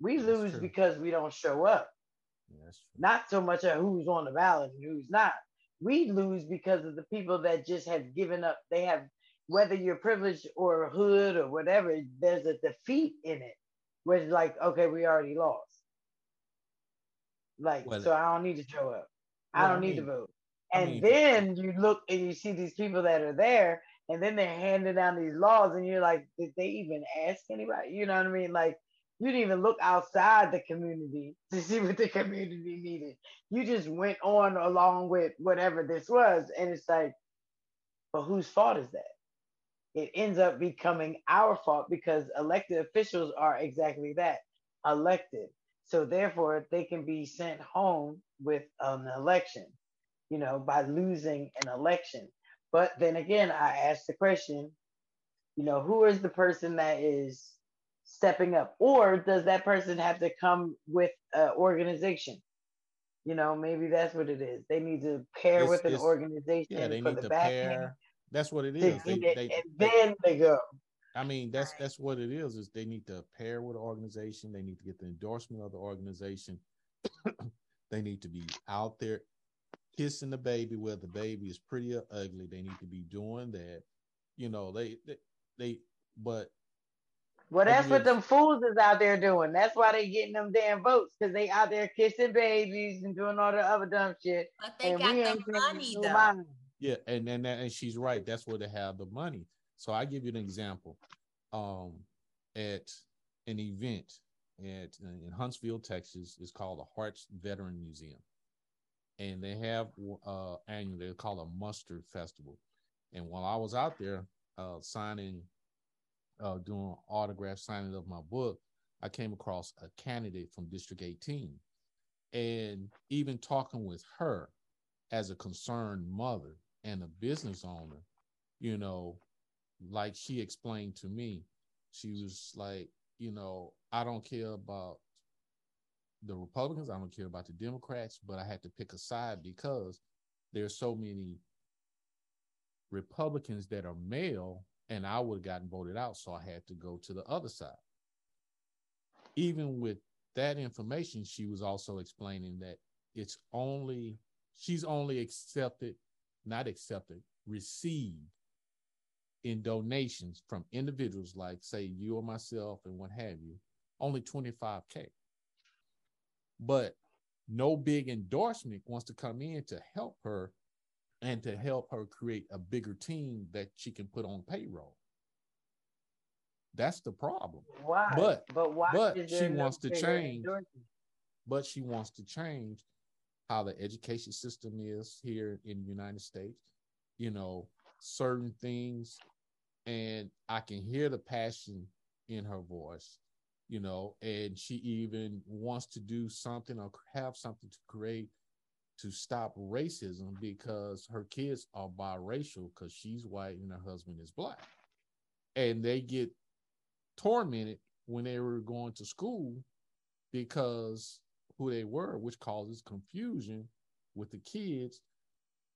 Speaker 3: We lose because we don't show up. Not so much at who's on the ballot and who's not. We lose because of the people that just have given up. They have, whether you're privileged or hood or whatever, there's a defeat in it. Where it's like, okay, we already lost. Like, well, so I don't need to show up. I don't I mean, need to vote. And I mean, then you look and you see these people that are there, and then they're handing down these laws, and you're like, did they even ask anybody? You know what I mean? Like, you didn't even look outside the community to see what the community needed. You just went on along with whatever this was. And it's like, but whose fault is that? It ends up becoming our fault because elected officials are exactly that elected. So therefore, they can be sent home with an election, you know, by losing an election. But then again, I asked the question, you know, who is the person that is stepping up? Or does that person have to come with an organization? You know maybe that's what it is. They need to pair it's, with an organization
Speaker 2: yeah they need the to pair. that's what it is.
Speaker 3: They, they, and then they go
Speaker 2: i mean that's that's what it is is they need to pair with an organization they need to get the endorsement of the organization they need to be out there kissing the baby where the baby is pretty or ugly they need to be doing that you know they they, they but
Speaker 3: well, that's what them fools is out there doing. That's why they getting them damn votes because they out there kissing babies and doing all the other dumb shit.
Speaker 4: But they and got the money though.
Speaker 2: Money. Yeah, and and and she's right. That's where they have the money. So I give you an example. Um, at an event at in Huntsville, Texas, it's called the Hearts Veteran Museum, and they have uh annually they call a mustard festival. And while I was out there uh, signing uh, doing autograph signing of my book, I came across a candidate from District 18. And even talking with her as a concerned mother and a business owner, you know, like she explained to me, she was like, you know, I don't care about the Republicans, I don't care about the Democrats, but I had to pick a side because there's so many Republicans that are male and I would have gotten voted out. So I had to go to the other side. Even with that information, she was also explaining that it's only, she's only accepted, not accepted, received in donations from individuals like, say, you or myself and what have you, only 25K. But no big endorsement wants to come in to help her and to help her create a bigger team that she can put on payroll. That's the problem.
Speaker 3: Why?
Speaker 2: But but why but she wants to change. But she wants to change how the education system is here in the United States. You know, certain things, and I can hear the passion in her voice. You know, and she even wants to do something or have something to create to stop racism because her kids are biracial because she's white and her husband is black. And they get tormented when they were going to school because who they were, which causes confusion with the kids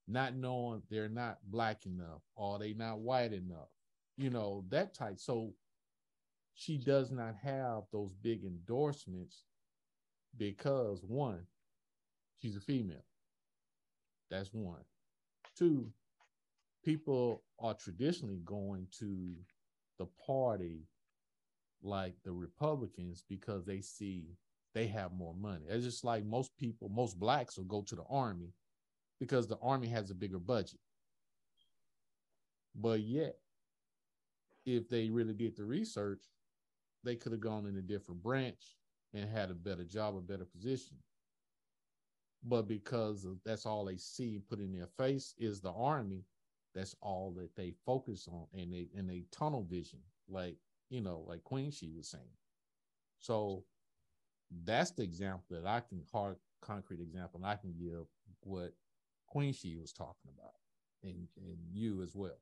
Speaker 2: not knowing they're not black enough or they not white enough. You know, that type. So she does not have those big endorsements because one, she's a female. That's one. Two, people are traditionally going to the party like the Republicans because they see they have more money. It's just like most people, most blacks will go to the army because the army has a bigger budget. But yet, if they really did the research, they could have gone in a different branch and had a better job, a better position. But because that's all they see put in their face is the army that's all that they focus on and they and they tunnel vision like you know like Queen Chi was saying. So that's the example that i can hard concrete example and i can give what Queen Chi was talking about and and you as well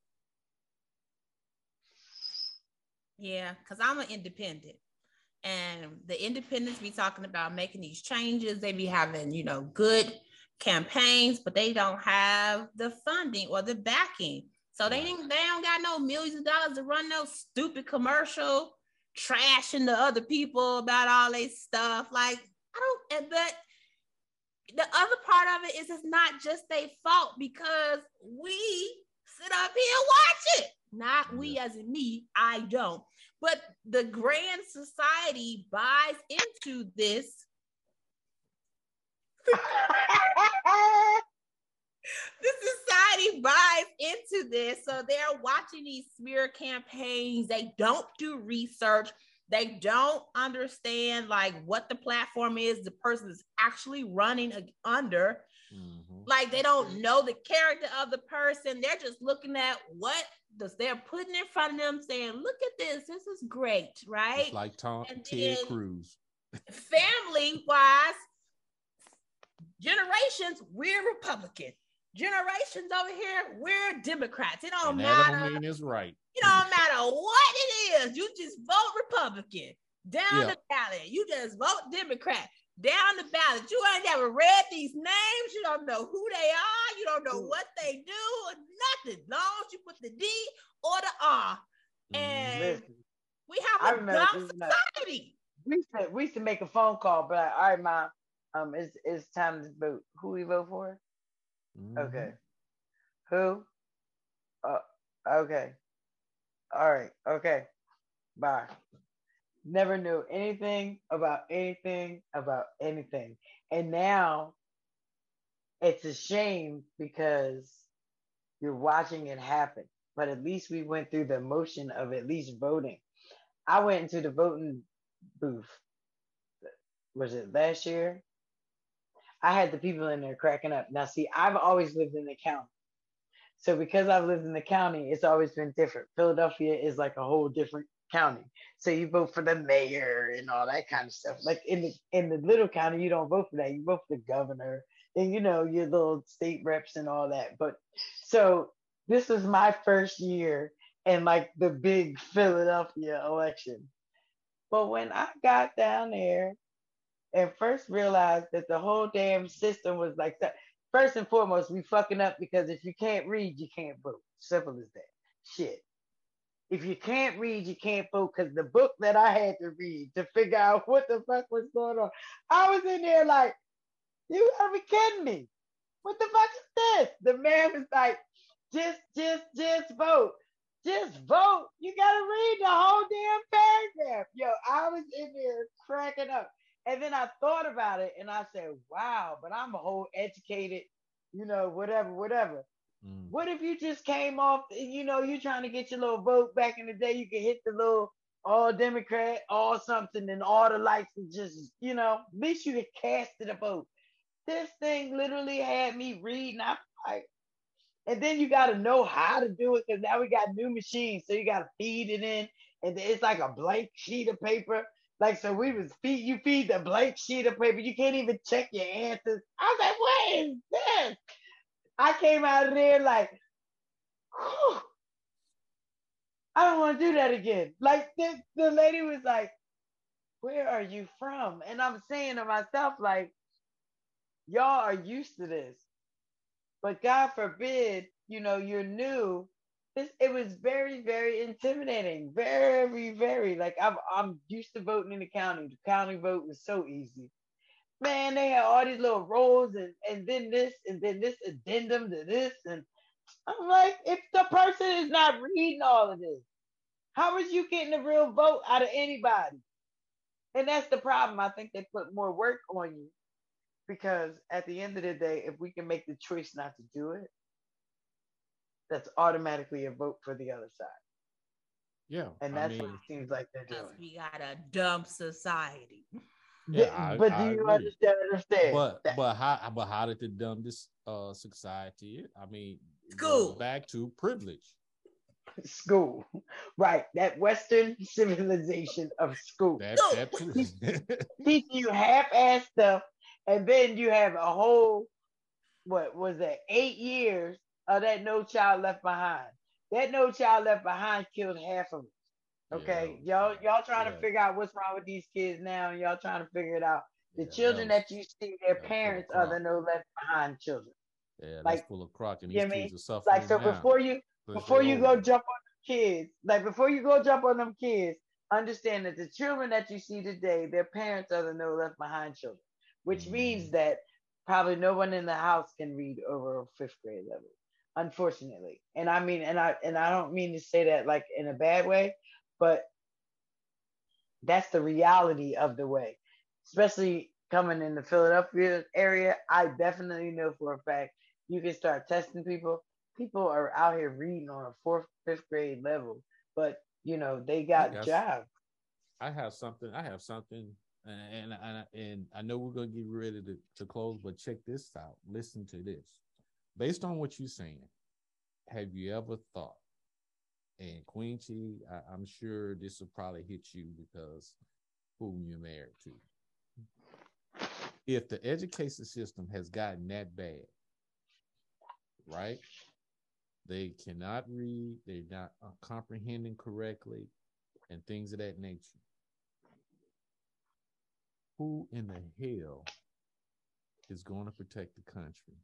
Speaker 4: yeah because i'm an independent and the independents be talking about making these changes. They be having, you know, good campaigns, but they don't have the funding or the backing. So they didn't, they don't got no millions of dollars to run no stupid commercial trashing the other people about all this stuff. Like, I don't, but the other part of it is it's not just their fault because we sit up here and watch it. Not we as in me, I don't. But the grand society buys into this. the society buys into this. So they're watching these smear campaigns. They don't do research. They don't understand like what the platform is the person is actually running under. Mm-hmm. Like they don't know the character of the person. They're just looking at what does they're putting in front of them, saying, "Look at this. This is great, right?"
Speaker 2: Like Tom and Ted Cruz.
Speaker 4: family wise, generations, we're Republican. Generations over here, we're Democrats. It don't and matter. That don't
Speaker 2: mean it's right.
Speaker 4: It don't matter what it is. You just vote Republican. Down yeah. the ballot, you just vote Democrat. Down the ballot, you ain't never read these names. You don't know who they are. You don't know what they do. Nothing. Long as you put the D or the R, and Listen, we have a dumb society.
Speaker 3: We used, to, we used to make a phone call, but like, all right, mom, um, it's it's time to vote. Who we vote for? Mm-hmm. Okay. Who? Uh, okay. All right. Okay. Bye. Never knew anything about anything about anything. And now it's a shame because you're watching it happen. But at least we went through the motion of at least voting. I went into the voting booth. Was it last year? I had the people in there cracking up. Now, see, I've always lived in the county. So because I've lived in the county, it's always been different. Philadelphia is like a whole different county. So you vote for the mayor and all that kind of stuff. Like in the in the little county, you don't vote for that. You vote for the governor and you know your little state reps and all that. But so this was my first year in like the big Philadelphia election. But when I got down there and first realized that the whole damn system was like that. First and foremost, we fucking up because if you can't read, you can't vote. Simple as that. Shit. If you can't read, you can't vote. Because the book that I had to read to figure out what the fuck was going on, I was in there like, you gotta be kidding me. What the fuck is this? The man was like, just, just, just vote. Just vote. You gotta read the whole damn paragraph. Yo, I was in there cracking up. And then I thought about it and I said, wow, but I'm a whole educated, you know, whatever, whatever. Mm. What if you just came off, you know, you're trying to get your little vote back in the day, you could hit the little all Democrat, all something, and all the lights and just, you know, at least you could cast it a vote. This thing literally had me reading. I'm like, and then you got to know how to do it because now we got new machines. So you got to feed it in, and it's like a blank sheet of paper. Like so, we was feed you feed the blank sheet of paper. You can't even check your answers. I was like, what is this? I came out of there like. I don't want to do that again. Like the, the lady was like, where are you from? And I'm saying to myself, like, y'all are used to this. But God forbid, you know, you're new this, it was very, very intimidating. Very, very like I'm I'm used to voting in the county. The county vote was so easy. Man, they had all these little roles and, and then this and then this addendum to this. And I'm like, if the person is not reading all of this, how is you getting a real vote out of anybody? And that's the problem. I think they put more work on you because at the end of the day, if we can make the choice not to do it, that's automatically a vote for the other side.
Speaker 2: Yeah.
Speaker 3: And that's I mean, what it seems like they're doing.
Speaker 4: We got a dumb society.
Speaker 2: Yeah, I,
Speaker 3: but
Speaker 2: do
Speaker 3: I you agree. understand? Understand?
Speaker 2: But that. but how but how did the dumb this uh society? I mean,
Speaker 4: school
Speaker 2: back to privilege.
Speaker 3: School, right? That Western civilization of school. That, that teach you half-ass stuff, and then you have a whole what was that? Eight years of that No Child Left Behind. That No Child Left Behind killed half of us. Okay, yeah. y'all y'all trying yeah. to figure out what's wrong with these kids now, and y'all trying to figure it out. The yeah, children that, you see, their parents are the no left behind children.
Speaker 2: Yeah, like, full of crock, and these kids mean? are suffering.
Speaker 3: Like so, now. before you before you go jump on them kids, like before you go jump on them kids, understand that the children that you see today, their parents are the no left behind children, which mm-hmm. means that probably no one in the house can read over a fifth grade level, unfortunately. And I mean, and I and I don't mean to say that like in a bad way, but that's the reality of the way, especially coming in the Philadelphia area. I definitely know for a fact you can start testing people. People are out here reading on a fourth, fifth grade level, but you know they got jobs.
Speaker 2: I have something. I have something, and and, and I know we're gonna get ready to, to close, but check this out. Listen to this. Based on what you're saying, have you ever thought? And Queen Chi, I, I'm sure this will probably hit you because who you're married to. If the education system has gotten that bad, right? They cannot read, they're not uh, comprehending correctly, and things of that nature. Who in the hell is going to protect the country?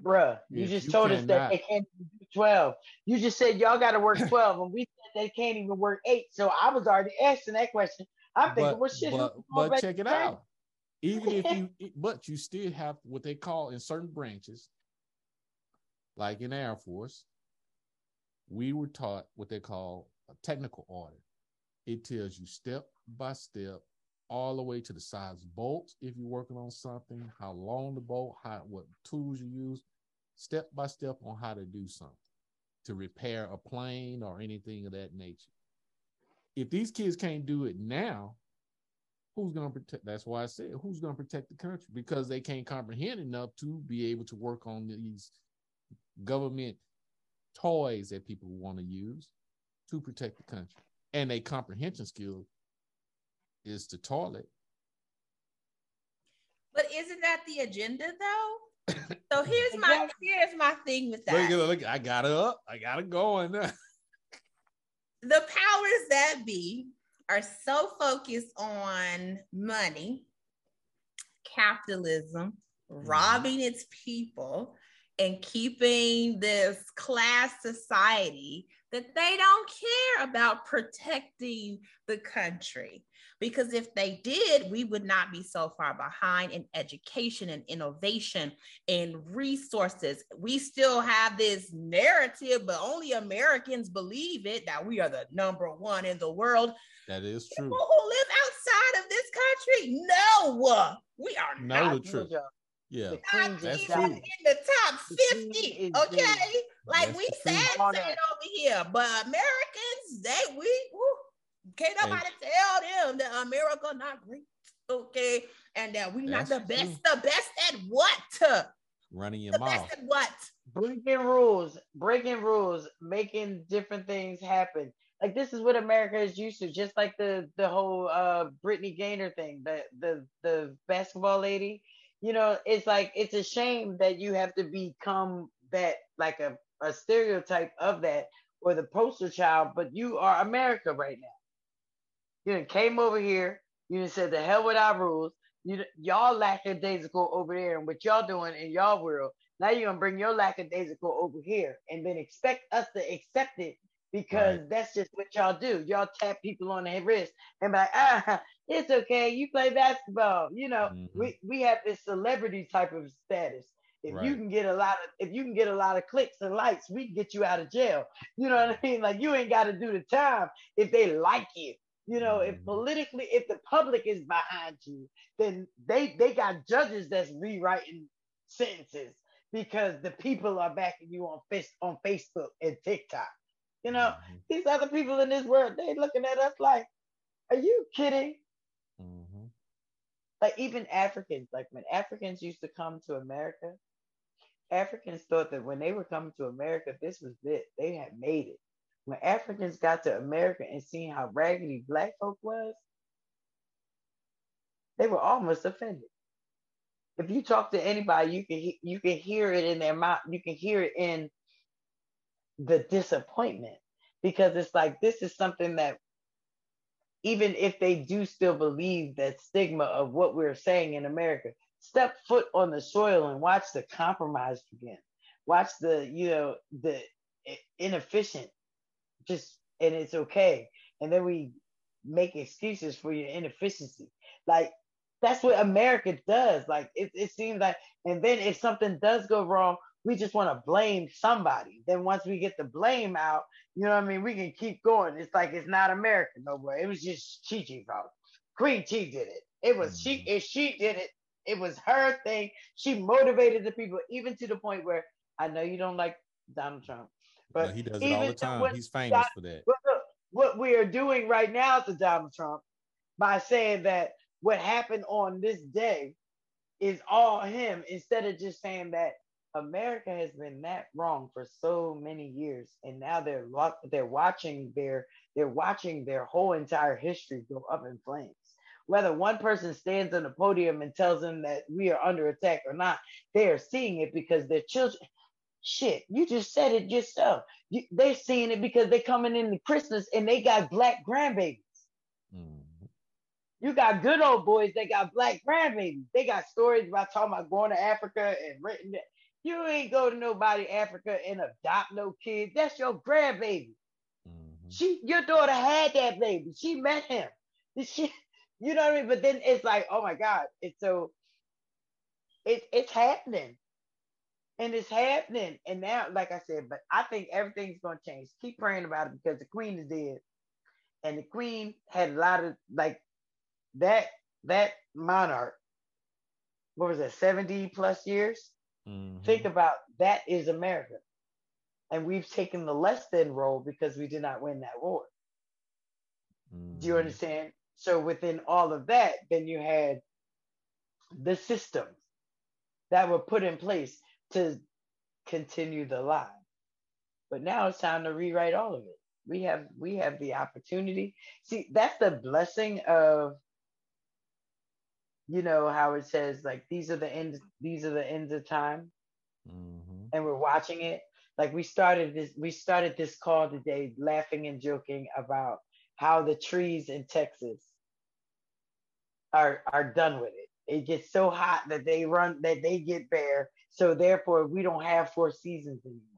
Speaker 3: Bruh, you just you told cannot, us that they can't do 12. You just said y'all got to work 12, and we said they can't even work eight. So I was already asking that question. I'm thinking,
Speaker 2: but,
Speaker 3: well, shit.
Speaker 2: But, but check it out. Even if you, but you still have what they call in certain branches, like in Air Force, we were taught what they call a technical order. It tells you step by step, all the way to the size bolts if you're working on something, how long the bolt, how what tools you use, step by step on how to do something to repair a plane or anything of that nature. If these kids can't do it now, who's going to protect? That's why I said who's going to protect the country because they can't comprehend enough to be able to work on these government toys that people want to use to protect the country. And a comprehension skill is the toilet.
Speaker 4: But isn't that the agenda though? so here's my here's my thing with that.
Speaker 2: Look, look, I got it up. I got it going. the
Speaker 4: powers that be are so focused on money, capitalism, mm-hmm. robbing its people, and keeping this class society that they don't care about protecting the country. Because if they did, we would not be so far behind in education and innovation and resources. We still have this narrative, but only Americans believe it that we are the number one in the world.
Speaker 2: That is true.
Speaker 4: People who live outside of this country, no, we are
Speaker 2: know not. the truth. Yeah,
Speaker 4: that's true. In the top 50, okay? Like we sad saying over here, but Americans, they we woo, can't nobody hey. tell them that America not great, okay? And that we not the best, true. the best at what?
Speaker 2: Running your the mouth.
Speaker 4: Best at what?
Speaker 3: Breaking rules, breaking rules, making different things happen. Like this is what America is used to, just like the the whole uh Brittney Griner thing, the the the basketball lady you know, it's like it's a shame that you have to become that like a, a stereotype of that or the poster child, but you are America right now. You came over here, you said the hell with our rules. You y'all lackadaisical over there and what y'all doing in y'all world. Now you're gonna bring your lackadaisical over here and then expect us to accept it because right. that's just what y'all do. Y'all tap people on the wrist and be like, ah, it's okay. You play basketball. You know, mm-hmm. we, we have this celebrity type of status. If right. you can get a lot of if you can get a lot of clicks and likes, we can get you out of jail. You know what I mean? Like you ain't got to do the time if they like you. You know, mm-hmm. if politically, if the public is behind you, then they they got judges that's rewriting sentences because the people are backing you on face on Facebook and TikTok. You know, mm-hmm. these other people in this world, they looking at us like, are you kidding? Mm-hmm. Like even Africans, like when Africans used to come to America, Africans thought that when they were coming to America, this was it. They had made it. When Africans got to America and seeing how raggedy black folk was, they were almost offended. If you talk to anybody, you can you can hear it in their mouth. You can hear it in the disappointment because it's like this is something that even if they do still believe that stigma of what we're saying in America, step foot on the soil and watch the compromise begin. Watch the, you know, the inefficient, just, and it's okay. And then we make excuses for your inefficiency. Like that's what America does. Like it, it seems like, and then if something does go wrong, we just want to blame somebody. Then once we get the blame out, you know what I mean, we can keep going. It's like it's not America no more. It was just Chi Chi fault. Queen Chi did it. It was she mm-hmm. if she did it, it was her thing. She motivated the people, even to the point where I know you don't like Donald Trump, but
Speaker 2: no, he does it all the time. He's famous for that.
Speaker 3: Look, what we are doing right now to Donald Trump by saying that what happened on this day is all him instead of just saying that America has been that wrong for so many years, and now they're they're watching their they're watching their whole entire history go up in flames. Whether one person stands on the podium and tells them that we are under attack or not, they are seeing it because their children. Shit, you just said it yourself. You, they're seeing it because they're coming into Christmas and they got black grandbabies. Mm. You got good old boys they got black grandbabies. They got stories about talking about going to Africa and written. You ain't go to nobody Africa and adopt no kids. That's your grandbaby. Mm-hmm. She, your daughter had that baby. She met him. She, you know what I mean? But then it's like, oh my God, it's so. It, it's happening, and it's happening. And now, like I said, but I think everything's gonna change. Keep praying about it because the queen is dead, and the queen had a lot of like that that monarch, what was that, 70 plus years? Mm-hmm. Think about that is America. And we've taken the less than role because we did not win that war. Mm-hmm. Do you mm-hmm. understand? So within all of that, then you had the systems that were put in place to continue the lie. But now it's time to rewrite all of it. We have we have the opportunity. See, that's the blessing of you know how it says like these are the ends these are the ends of time mm-hmm. and we're watching it like we started this we started this call today laughing and joking about how the trees in texas are are done with it it gets so hot that they run that they get bare so therefore we don't have four seasons anymore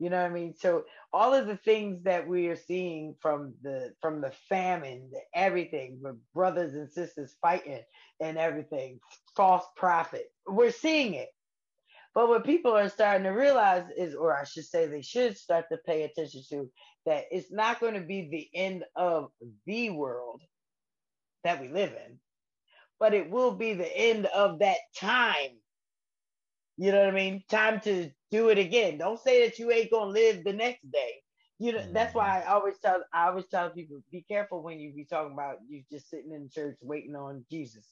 Speaker 3: you know what I mean? So all of the things that we are seeing from the from the famine, the everything, with brothers and sisters fighting and everything, false prophet, we're seeing it. But what people are starting to realize is, or I should say, they should start to pay attention to, that it's not going to be the end of the world that we live in, but it will be the end of that time you know what I mean? Time to do it again. Don't say that you ain't gonna live the next day. You know, mm-hmm. that's why I always tell I always tell people be careful when you be talking about you just sitting in church waiting on Jesus.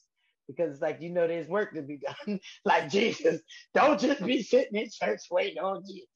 Speaker 3: Because it's like you know there's work to be done. like Jesus. Don't just be sitting in church waiting on Jesus.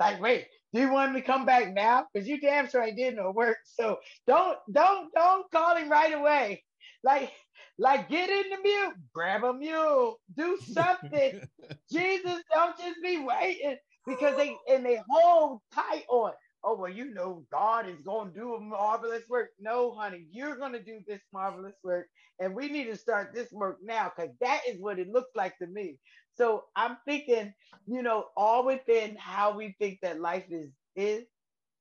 Speaker 3: Like, wait, do you want him to come back now? Because you damn sure I did no work. So don't don't don't call him right away. Like like get in the mule, grab a mule, do something. Jesus, don't just be waiting because they and they hold tight on. Oh well, you know God is going to do a marvelous work. No, honey, you're going to do this marvelous work, and we need to start this work now because that is what it looks like to me. So I'm thinking, you know, all within how we think that life is is,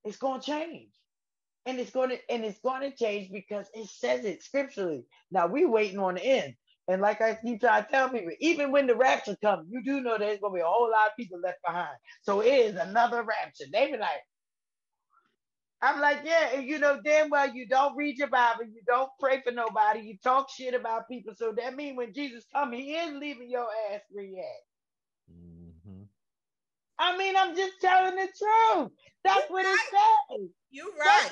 Speaker 3: it's going to change and it's going to and it's going to change because it says it scripturally. Now we waiting on the end, and like I keep trying to tell people, even when the rapture comes, you do know there's going to be a whole lot of people left behind. So it is another rapture. They be like, I'm like, yeah, and you know damn well you don't read your Bible, you don't pray for nobody, you talk shit about people. So that means when Jesus come, he is leaving your ass where you at. Mm-hmm. I mean, I'm just telling the truth. That's what it says.
Speaker 4: You right.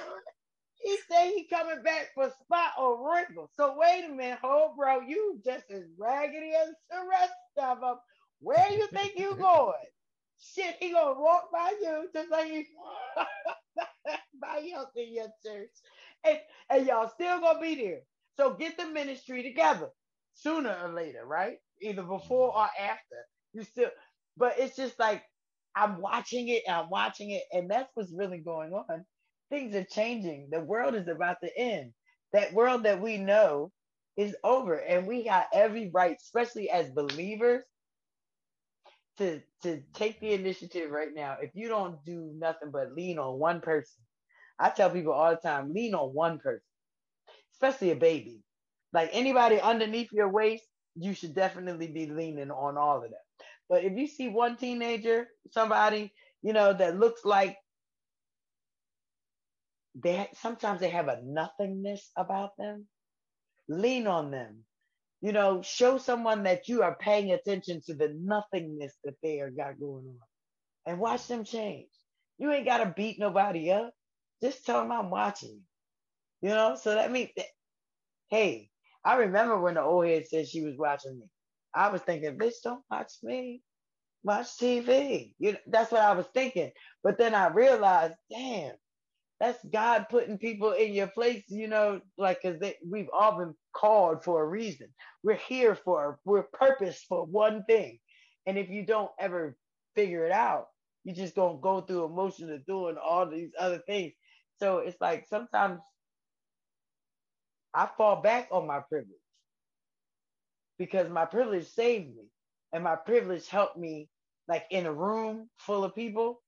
Speaker 3: He said he coming back for spot or wrinkle. So wait a minute, oh bro, you just as raggedy as the rest of them. Where you think you going? Shit, he gonna walk by you just like he by else in your church. And, and y'all still gonna be there. So get the ministry together sooner or later, right? Either before or after. You still, but it's just like I'm watching it I'm watching it, and that's what's really going on things are changing. The world is about to end. That world that we know is over. And we got every right, especially as believers, to, to take the initiative right now. If you don't do nothing but lean on one person, I tell people all the time lean on one person. especially a baby. Like anybody underneath your waist, you should definitely be leaning on all of them. But if you see one teenager, somebody, you know, that looks like they sometimes they have a nothingness about them, lean on them. You know, show someone that you are paying attention to the nothingness that they are got going on and watch them change. You ain't got to beat nobody up. Just tell them I'm watching you. You know, so that means, hey, I remember when the old head said she was watching me. I was thinking, bitch, don't watch me. Watch TV. You know, that's what I was thinking. But then I realized, damn, that's God putting people in your place, you know, like because we've all been called for a reason. We're here for we're purpose for one thing. And if you don't ever figure it out, you're just gonna go through emotion of doing all these other things. So it's like sometimes I fall back on my privilege because my privilege saved me and my privilege helped me like in a room full of people.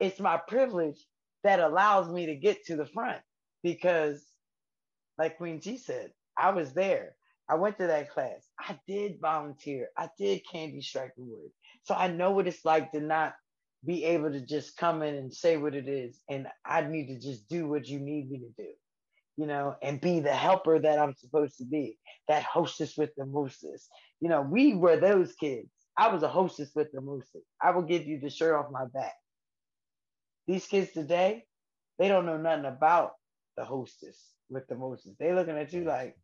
Speaker 3: It's my privilege that allows me to get to the front because like Queen Chi said i was there. I went to that class. I did volunteer. I did candy strike the word so i know what it's like to not be able to just come in and say what it is and i need to just do what you need me to do you know, and be the helper that I'm supposed to be, that hostess with the mooses. You know, we were those kids. I was a hostess with the mooses. I will give you the shirt off my back. These kids today, they don't know nothing about the hostess with the mooses. They looking at you like,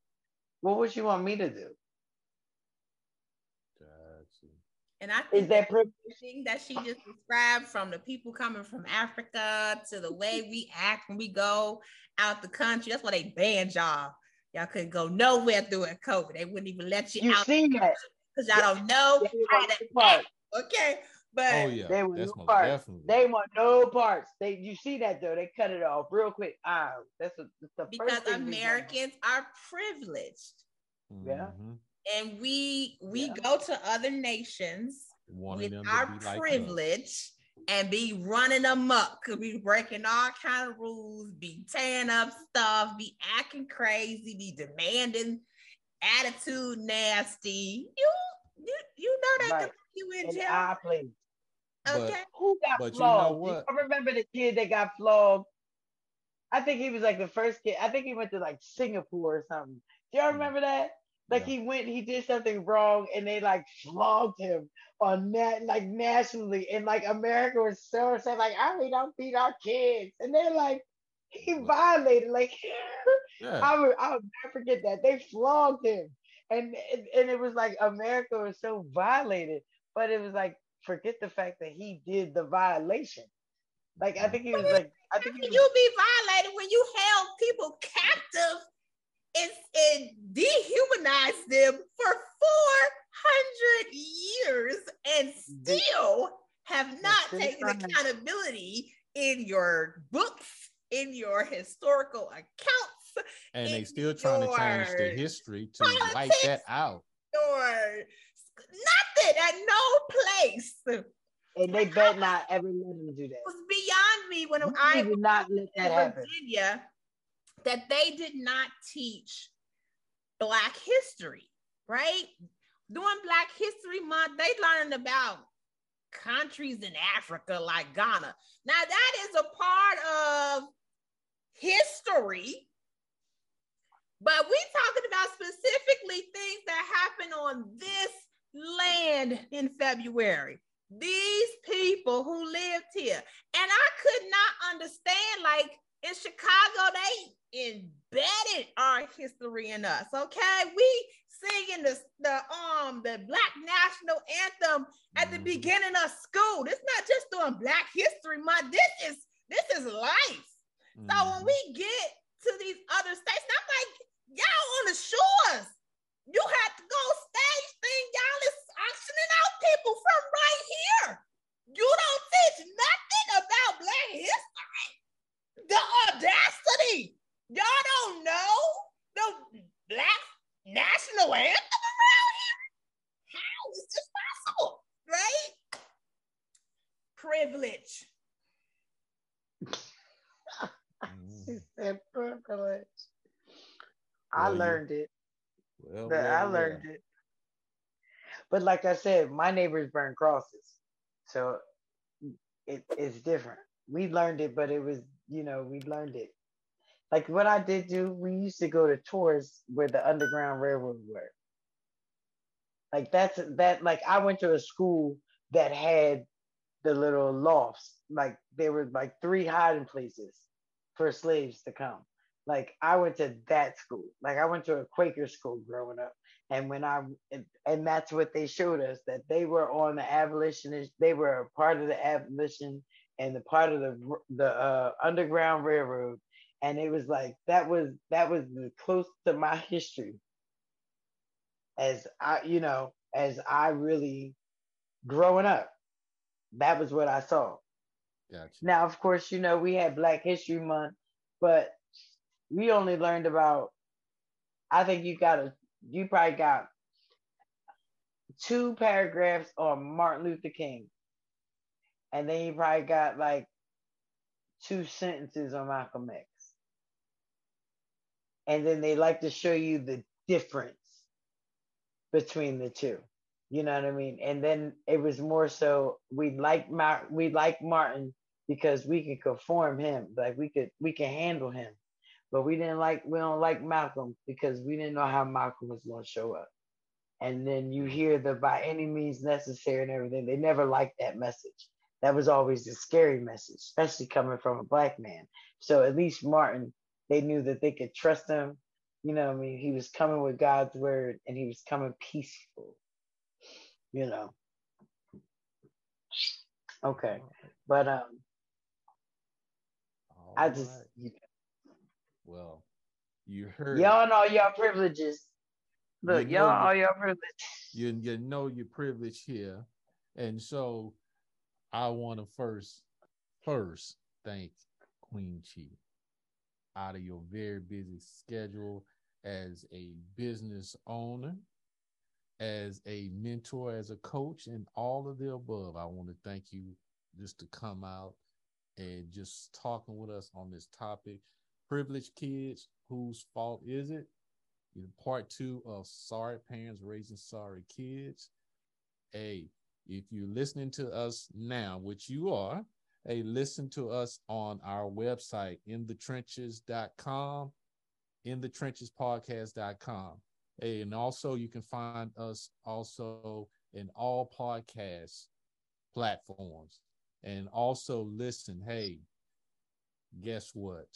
Speaker 3: well, what you want me to do?
Speaker 4: And I think is that thing that she just described from the people coming from Africa to the way we act when we go out the country. That's why they banned y'all. Y'all couldn't go nowhere during COVID. They wouldn't even let you,
Speaker 3: you
Speaker 4: out
Speaker 3: seen that
Speaker 4: because y'all don't know how to act. Okay. But
Speaker 2: oh, yeah.
Speaker 3: they want no parts. Definitely. They want no parts. They you see that though, they cut it off real quick. Ah, that's, a, that's the
Speaker 4: because Americans are privileged.
Speaker 3: Yeah. Mm-hmm
Speaker 4: and we we yeah. go to other nations Wanting with our privilege and be running amok, could be breaking all kind of rules, be tearing up stuff, be acting crazy, be demanding attitude nasty. You you you know that right. you in jail. Our place. Okay.
Speaker 3: But, Who got but flogged? You know what? I remember the kid that got flogged. I think he was like the first kid. I think he went to like Singapore or something. Do y'all mm. remember that? Like yeah. he went, he did something wrong, and they like flogged him on that, like nationally, and like America was so upset, like, "I we don't beat our kids," and they're like, he violated, like, yeah. I would, I would never forget that. They flogged him, and and it was like America was so violated, but it was like forget the fact that he did the violation. Like I think he was like, I think
Speaker 4: was, you be violated when you held people captive and, and dehumanized them for 400 years and still have not taken accountability in your books, in your historical accounts.
Speaker 2: And they still trying to change the history to wipe that out.
Speaker 4: Or nothing at no place.
Speaker 3: And they better not ever let them do that. It
Speaker 4: was beyond me when you I
Speaker 3: did not let that
Speaker 4: happen. Virginia that they did not teach Black history, right? During Black History Month, they learned about countries in Africa like Ghana. Now, that is a part of history, but we're talking about specifically things that happened on this land in February. These people who lived here. And I could not understand, like in Chicago, they embedded our history in us. Okay, we singing the the um the Black National Anthem at the mm-hmm. beginning of school. It's not just doing Black History Month. This is this is life. Mm-hmm. So when mm-hmm. we get to these other states, I'm like, y'all on the shores. You have to go stage thing. Y'all is auctioning out people from right here. You don't teach nothing about Black history. The audacity Y'all don't know the black national anthem around here? How is this possible? Right? Privilege.
Speaker 3: he said privilege. I learned it. Well, I learned well. it. But like I said, my neighbors burn crosses, so it, it's different. We learned it, but it was you know we learned it. Like what I did do, we used to go to tours where the Underground Railroad were. Like that's that. Like I went to a school that had the little lofts. Like there were like three hiding places for slaves to come. Like I went to that school. Like I went to a Quaker school growing up. And when I and that's what they showed us that they were on the abolitionist, they were a part of the abolition and the part of the the uh, underground railroad. And it was like that was that was the close to my history as I you know as I really growing up. That was what I saw. Gotcha. Now, of course, you know we had Black History Month, but we only learned about. I think you got a. You probably got two paragraphs on Martin Luther King, and then you probably got like two sentences on Malcolm X. And then they like to show you the difference between the two. You know what I mean? And then it was more so we like Mar- we like Martin because we can conform him, like we could we can handle him. But we didn't like we don't like Malcolm because we didn't know how Malcolm was gonna show up. And then you hear the by any means necessary and everything. They never liked that message. That was always the scary message, especially coming from a black man. So at least Martin, they knew that they could trust him. You know, I mean, he was coming with God's word and he was coming peaceful you know. Okay, but um, All I just right. you
Speaker 2: well, you heard
Speaker 3: y'all know your privileges. Look, you all know your privilege.
Speaker 2: You you know your privilege here, and so I want to first first thank Queen Chi out of your very busy schedule as a business owner as a mentor, as a coach, and all of the above. I want to thank you just to come out and just talking with us on this topic. Privileged kids, whose fault is it? part two of Sorry Parents Raising Sorry Kids. Hey, if you're listening to us now, which you are, hey, listen to us on our website, inthetrenches.com, inthatrenchespodcast.com. Hey, and also you can find us also in all podcast platforms. And also listen, hey, guess what?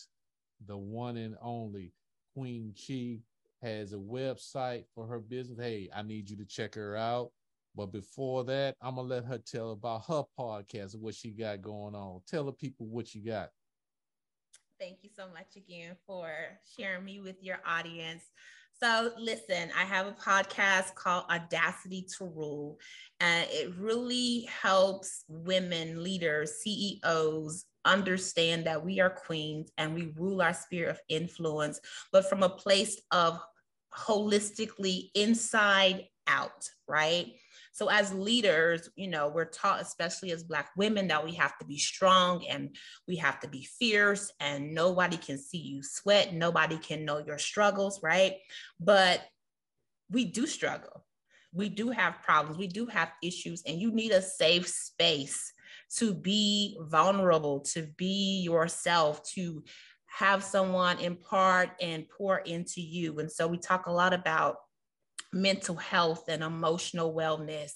Speaker 2: The one and only Queen Chi has a website for her business. Hey, I need you to check her out. But before that, I'm gonna let her tell about her podcast and what she got going on. Tell the people what you got.
Speaker 4: Thank you so much again for sharing me with your audience. So, listen, I have a podcast called Audacity to Rule, and it really helps women, leaders, CEOs understand that we are queens and we rule our sphere of influence, but from a place of holistically inside out, right? So as leaders, you know, we're taught, especially as Black women, that we have to be strong and we have to be fierce and nobody can see you sweat. Nobody can know your struggles, right? But we do struggle. We do have problems. We do have issues, and you need a safe space to be vulnerable, to be yourself, to have someone impart and pour into you. And so we talk a lot about mental health and emotional wellness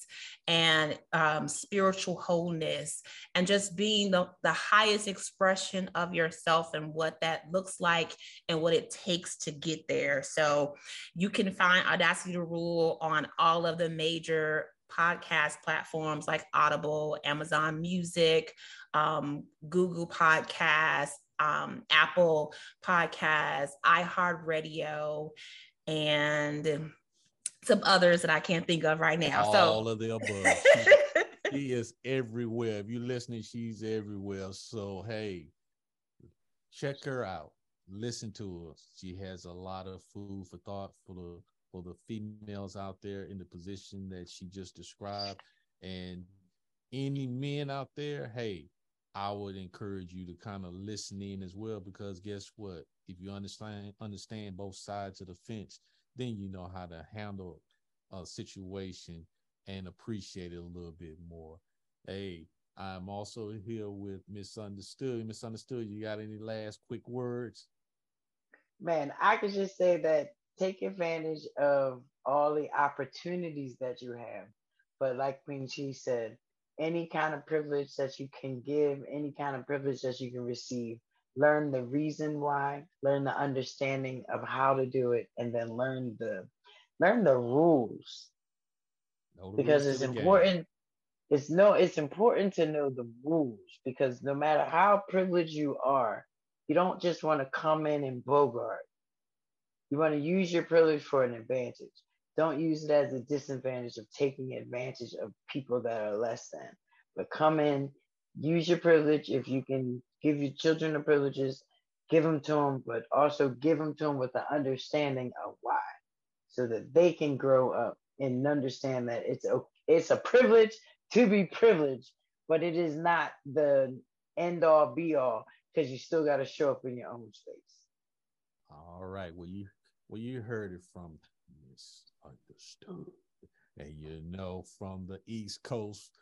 Speaker 4: and um, spiritual wholeness and just being the, the highest expression of yourself and what that looks like and what it takes to get there so you can find audacity to rule on all of the major podcast platforms like audible amazon music um, google podcasts um, apple podcasts iheartradio and some others that I can't think of right now.
Speaker 2: All
Speaker 4: so
Speaker 2: all of the above. She, she is everywhere. If you're listening, she's everywhere. So hey, check her out. Listen to her. She has a lot of food for thought for the for the females out there in the position that she just described. And any men out there, hey, I would encourage you to kind of listen in as well because guess what? If you understand understand both sides of the fence, then you know how to handle a situation and appreciate it a little bit more. Hey, I'm also here with Misunderstood. Misunderstood, you got any last quick words?
Speaker 3: Man, I could just say that take advantage of all the opportunities that you have. But like Queen Chi said, any kind of privilege that you can give, any kind of privilege that you can receive, learn the reason why, learn the understanding of how to do it, and then learn the learn the rules. No because it's important. Game. It's no, it's important to know the rules because no matter how privileged you are, you don't just want to come in and bogart. You want to use your privilege for an advantage. Don't use it as a disadvantage of taking advantage of people that are less than. But come in, use your privilege. If you can give your children the privileges, give them to them, but also give them to them with the understanding of why, so that they can grow up and understand that it's a it's a privilege to be privileged, but it is not the end all be all because you still got to show up in your own space.
Speaker 2: All right. Well, you well you heard it from misunderstood. And you know, from the East Coast.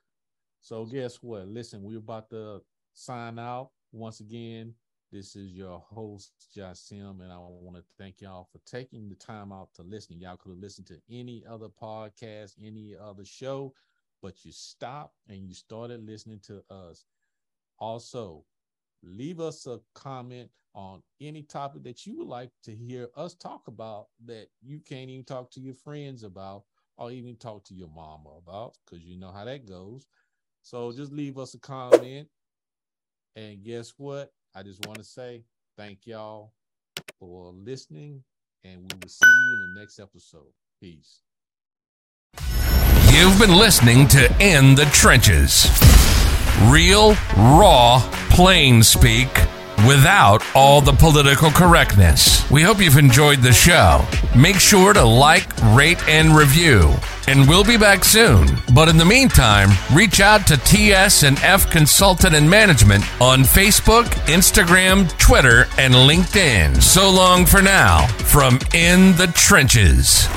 Speaker 2: So guess what? Listen, we're about to sign out once again. This is your host, Jassiem, and I want to thank y'all for taking the time out to listen. Y'all could have listened to any other podcast, any other show, but you stopped and you started listening to us. Also, leave us a comment on any topic that you would like to hear us talk about that you can't even talk to your friends about or even talk to your mama about because you know how that goes. So just leave us a comment. And guess what? I just want to say thank y'all for listening, and we will see you in the next episode. Peace.
Speaker 1: You've been listening to In the Trenches. Real, raw, plain speak without all the political correctness. We hope you've enjoyed the show. Make sure to like, rate, and review. And we'll be back soon. But in the meantime, reach out to TS and F Consultant and Management on Facebook, Instagram, Twitter, and LinkedIn. So long for now from In the Trenches.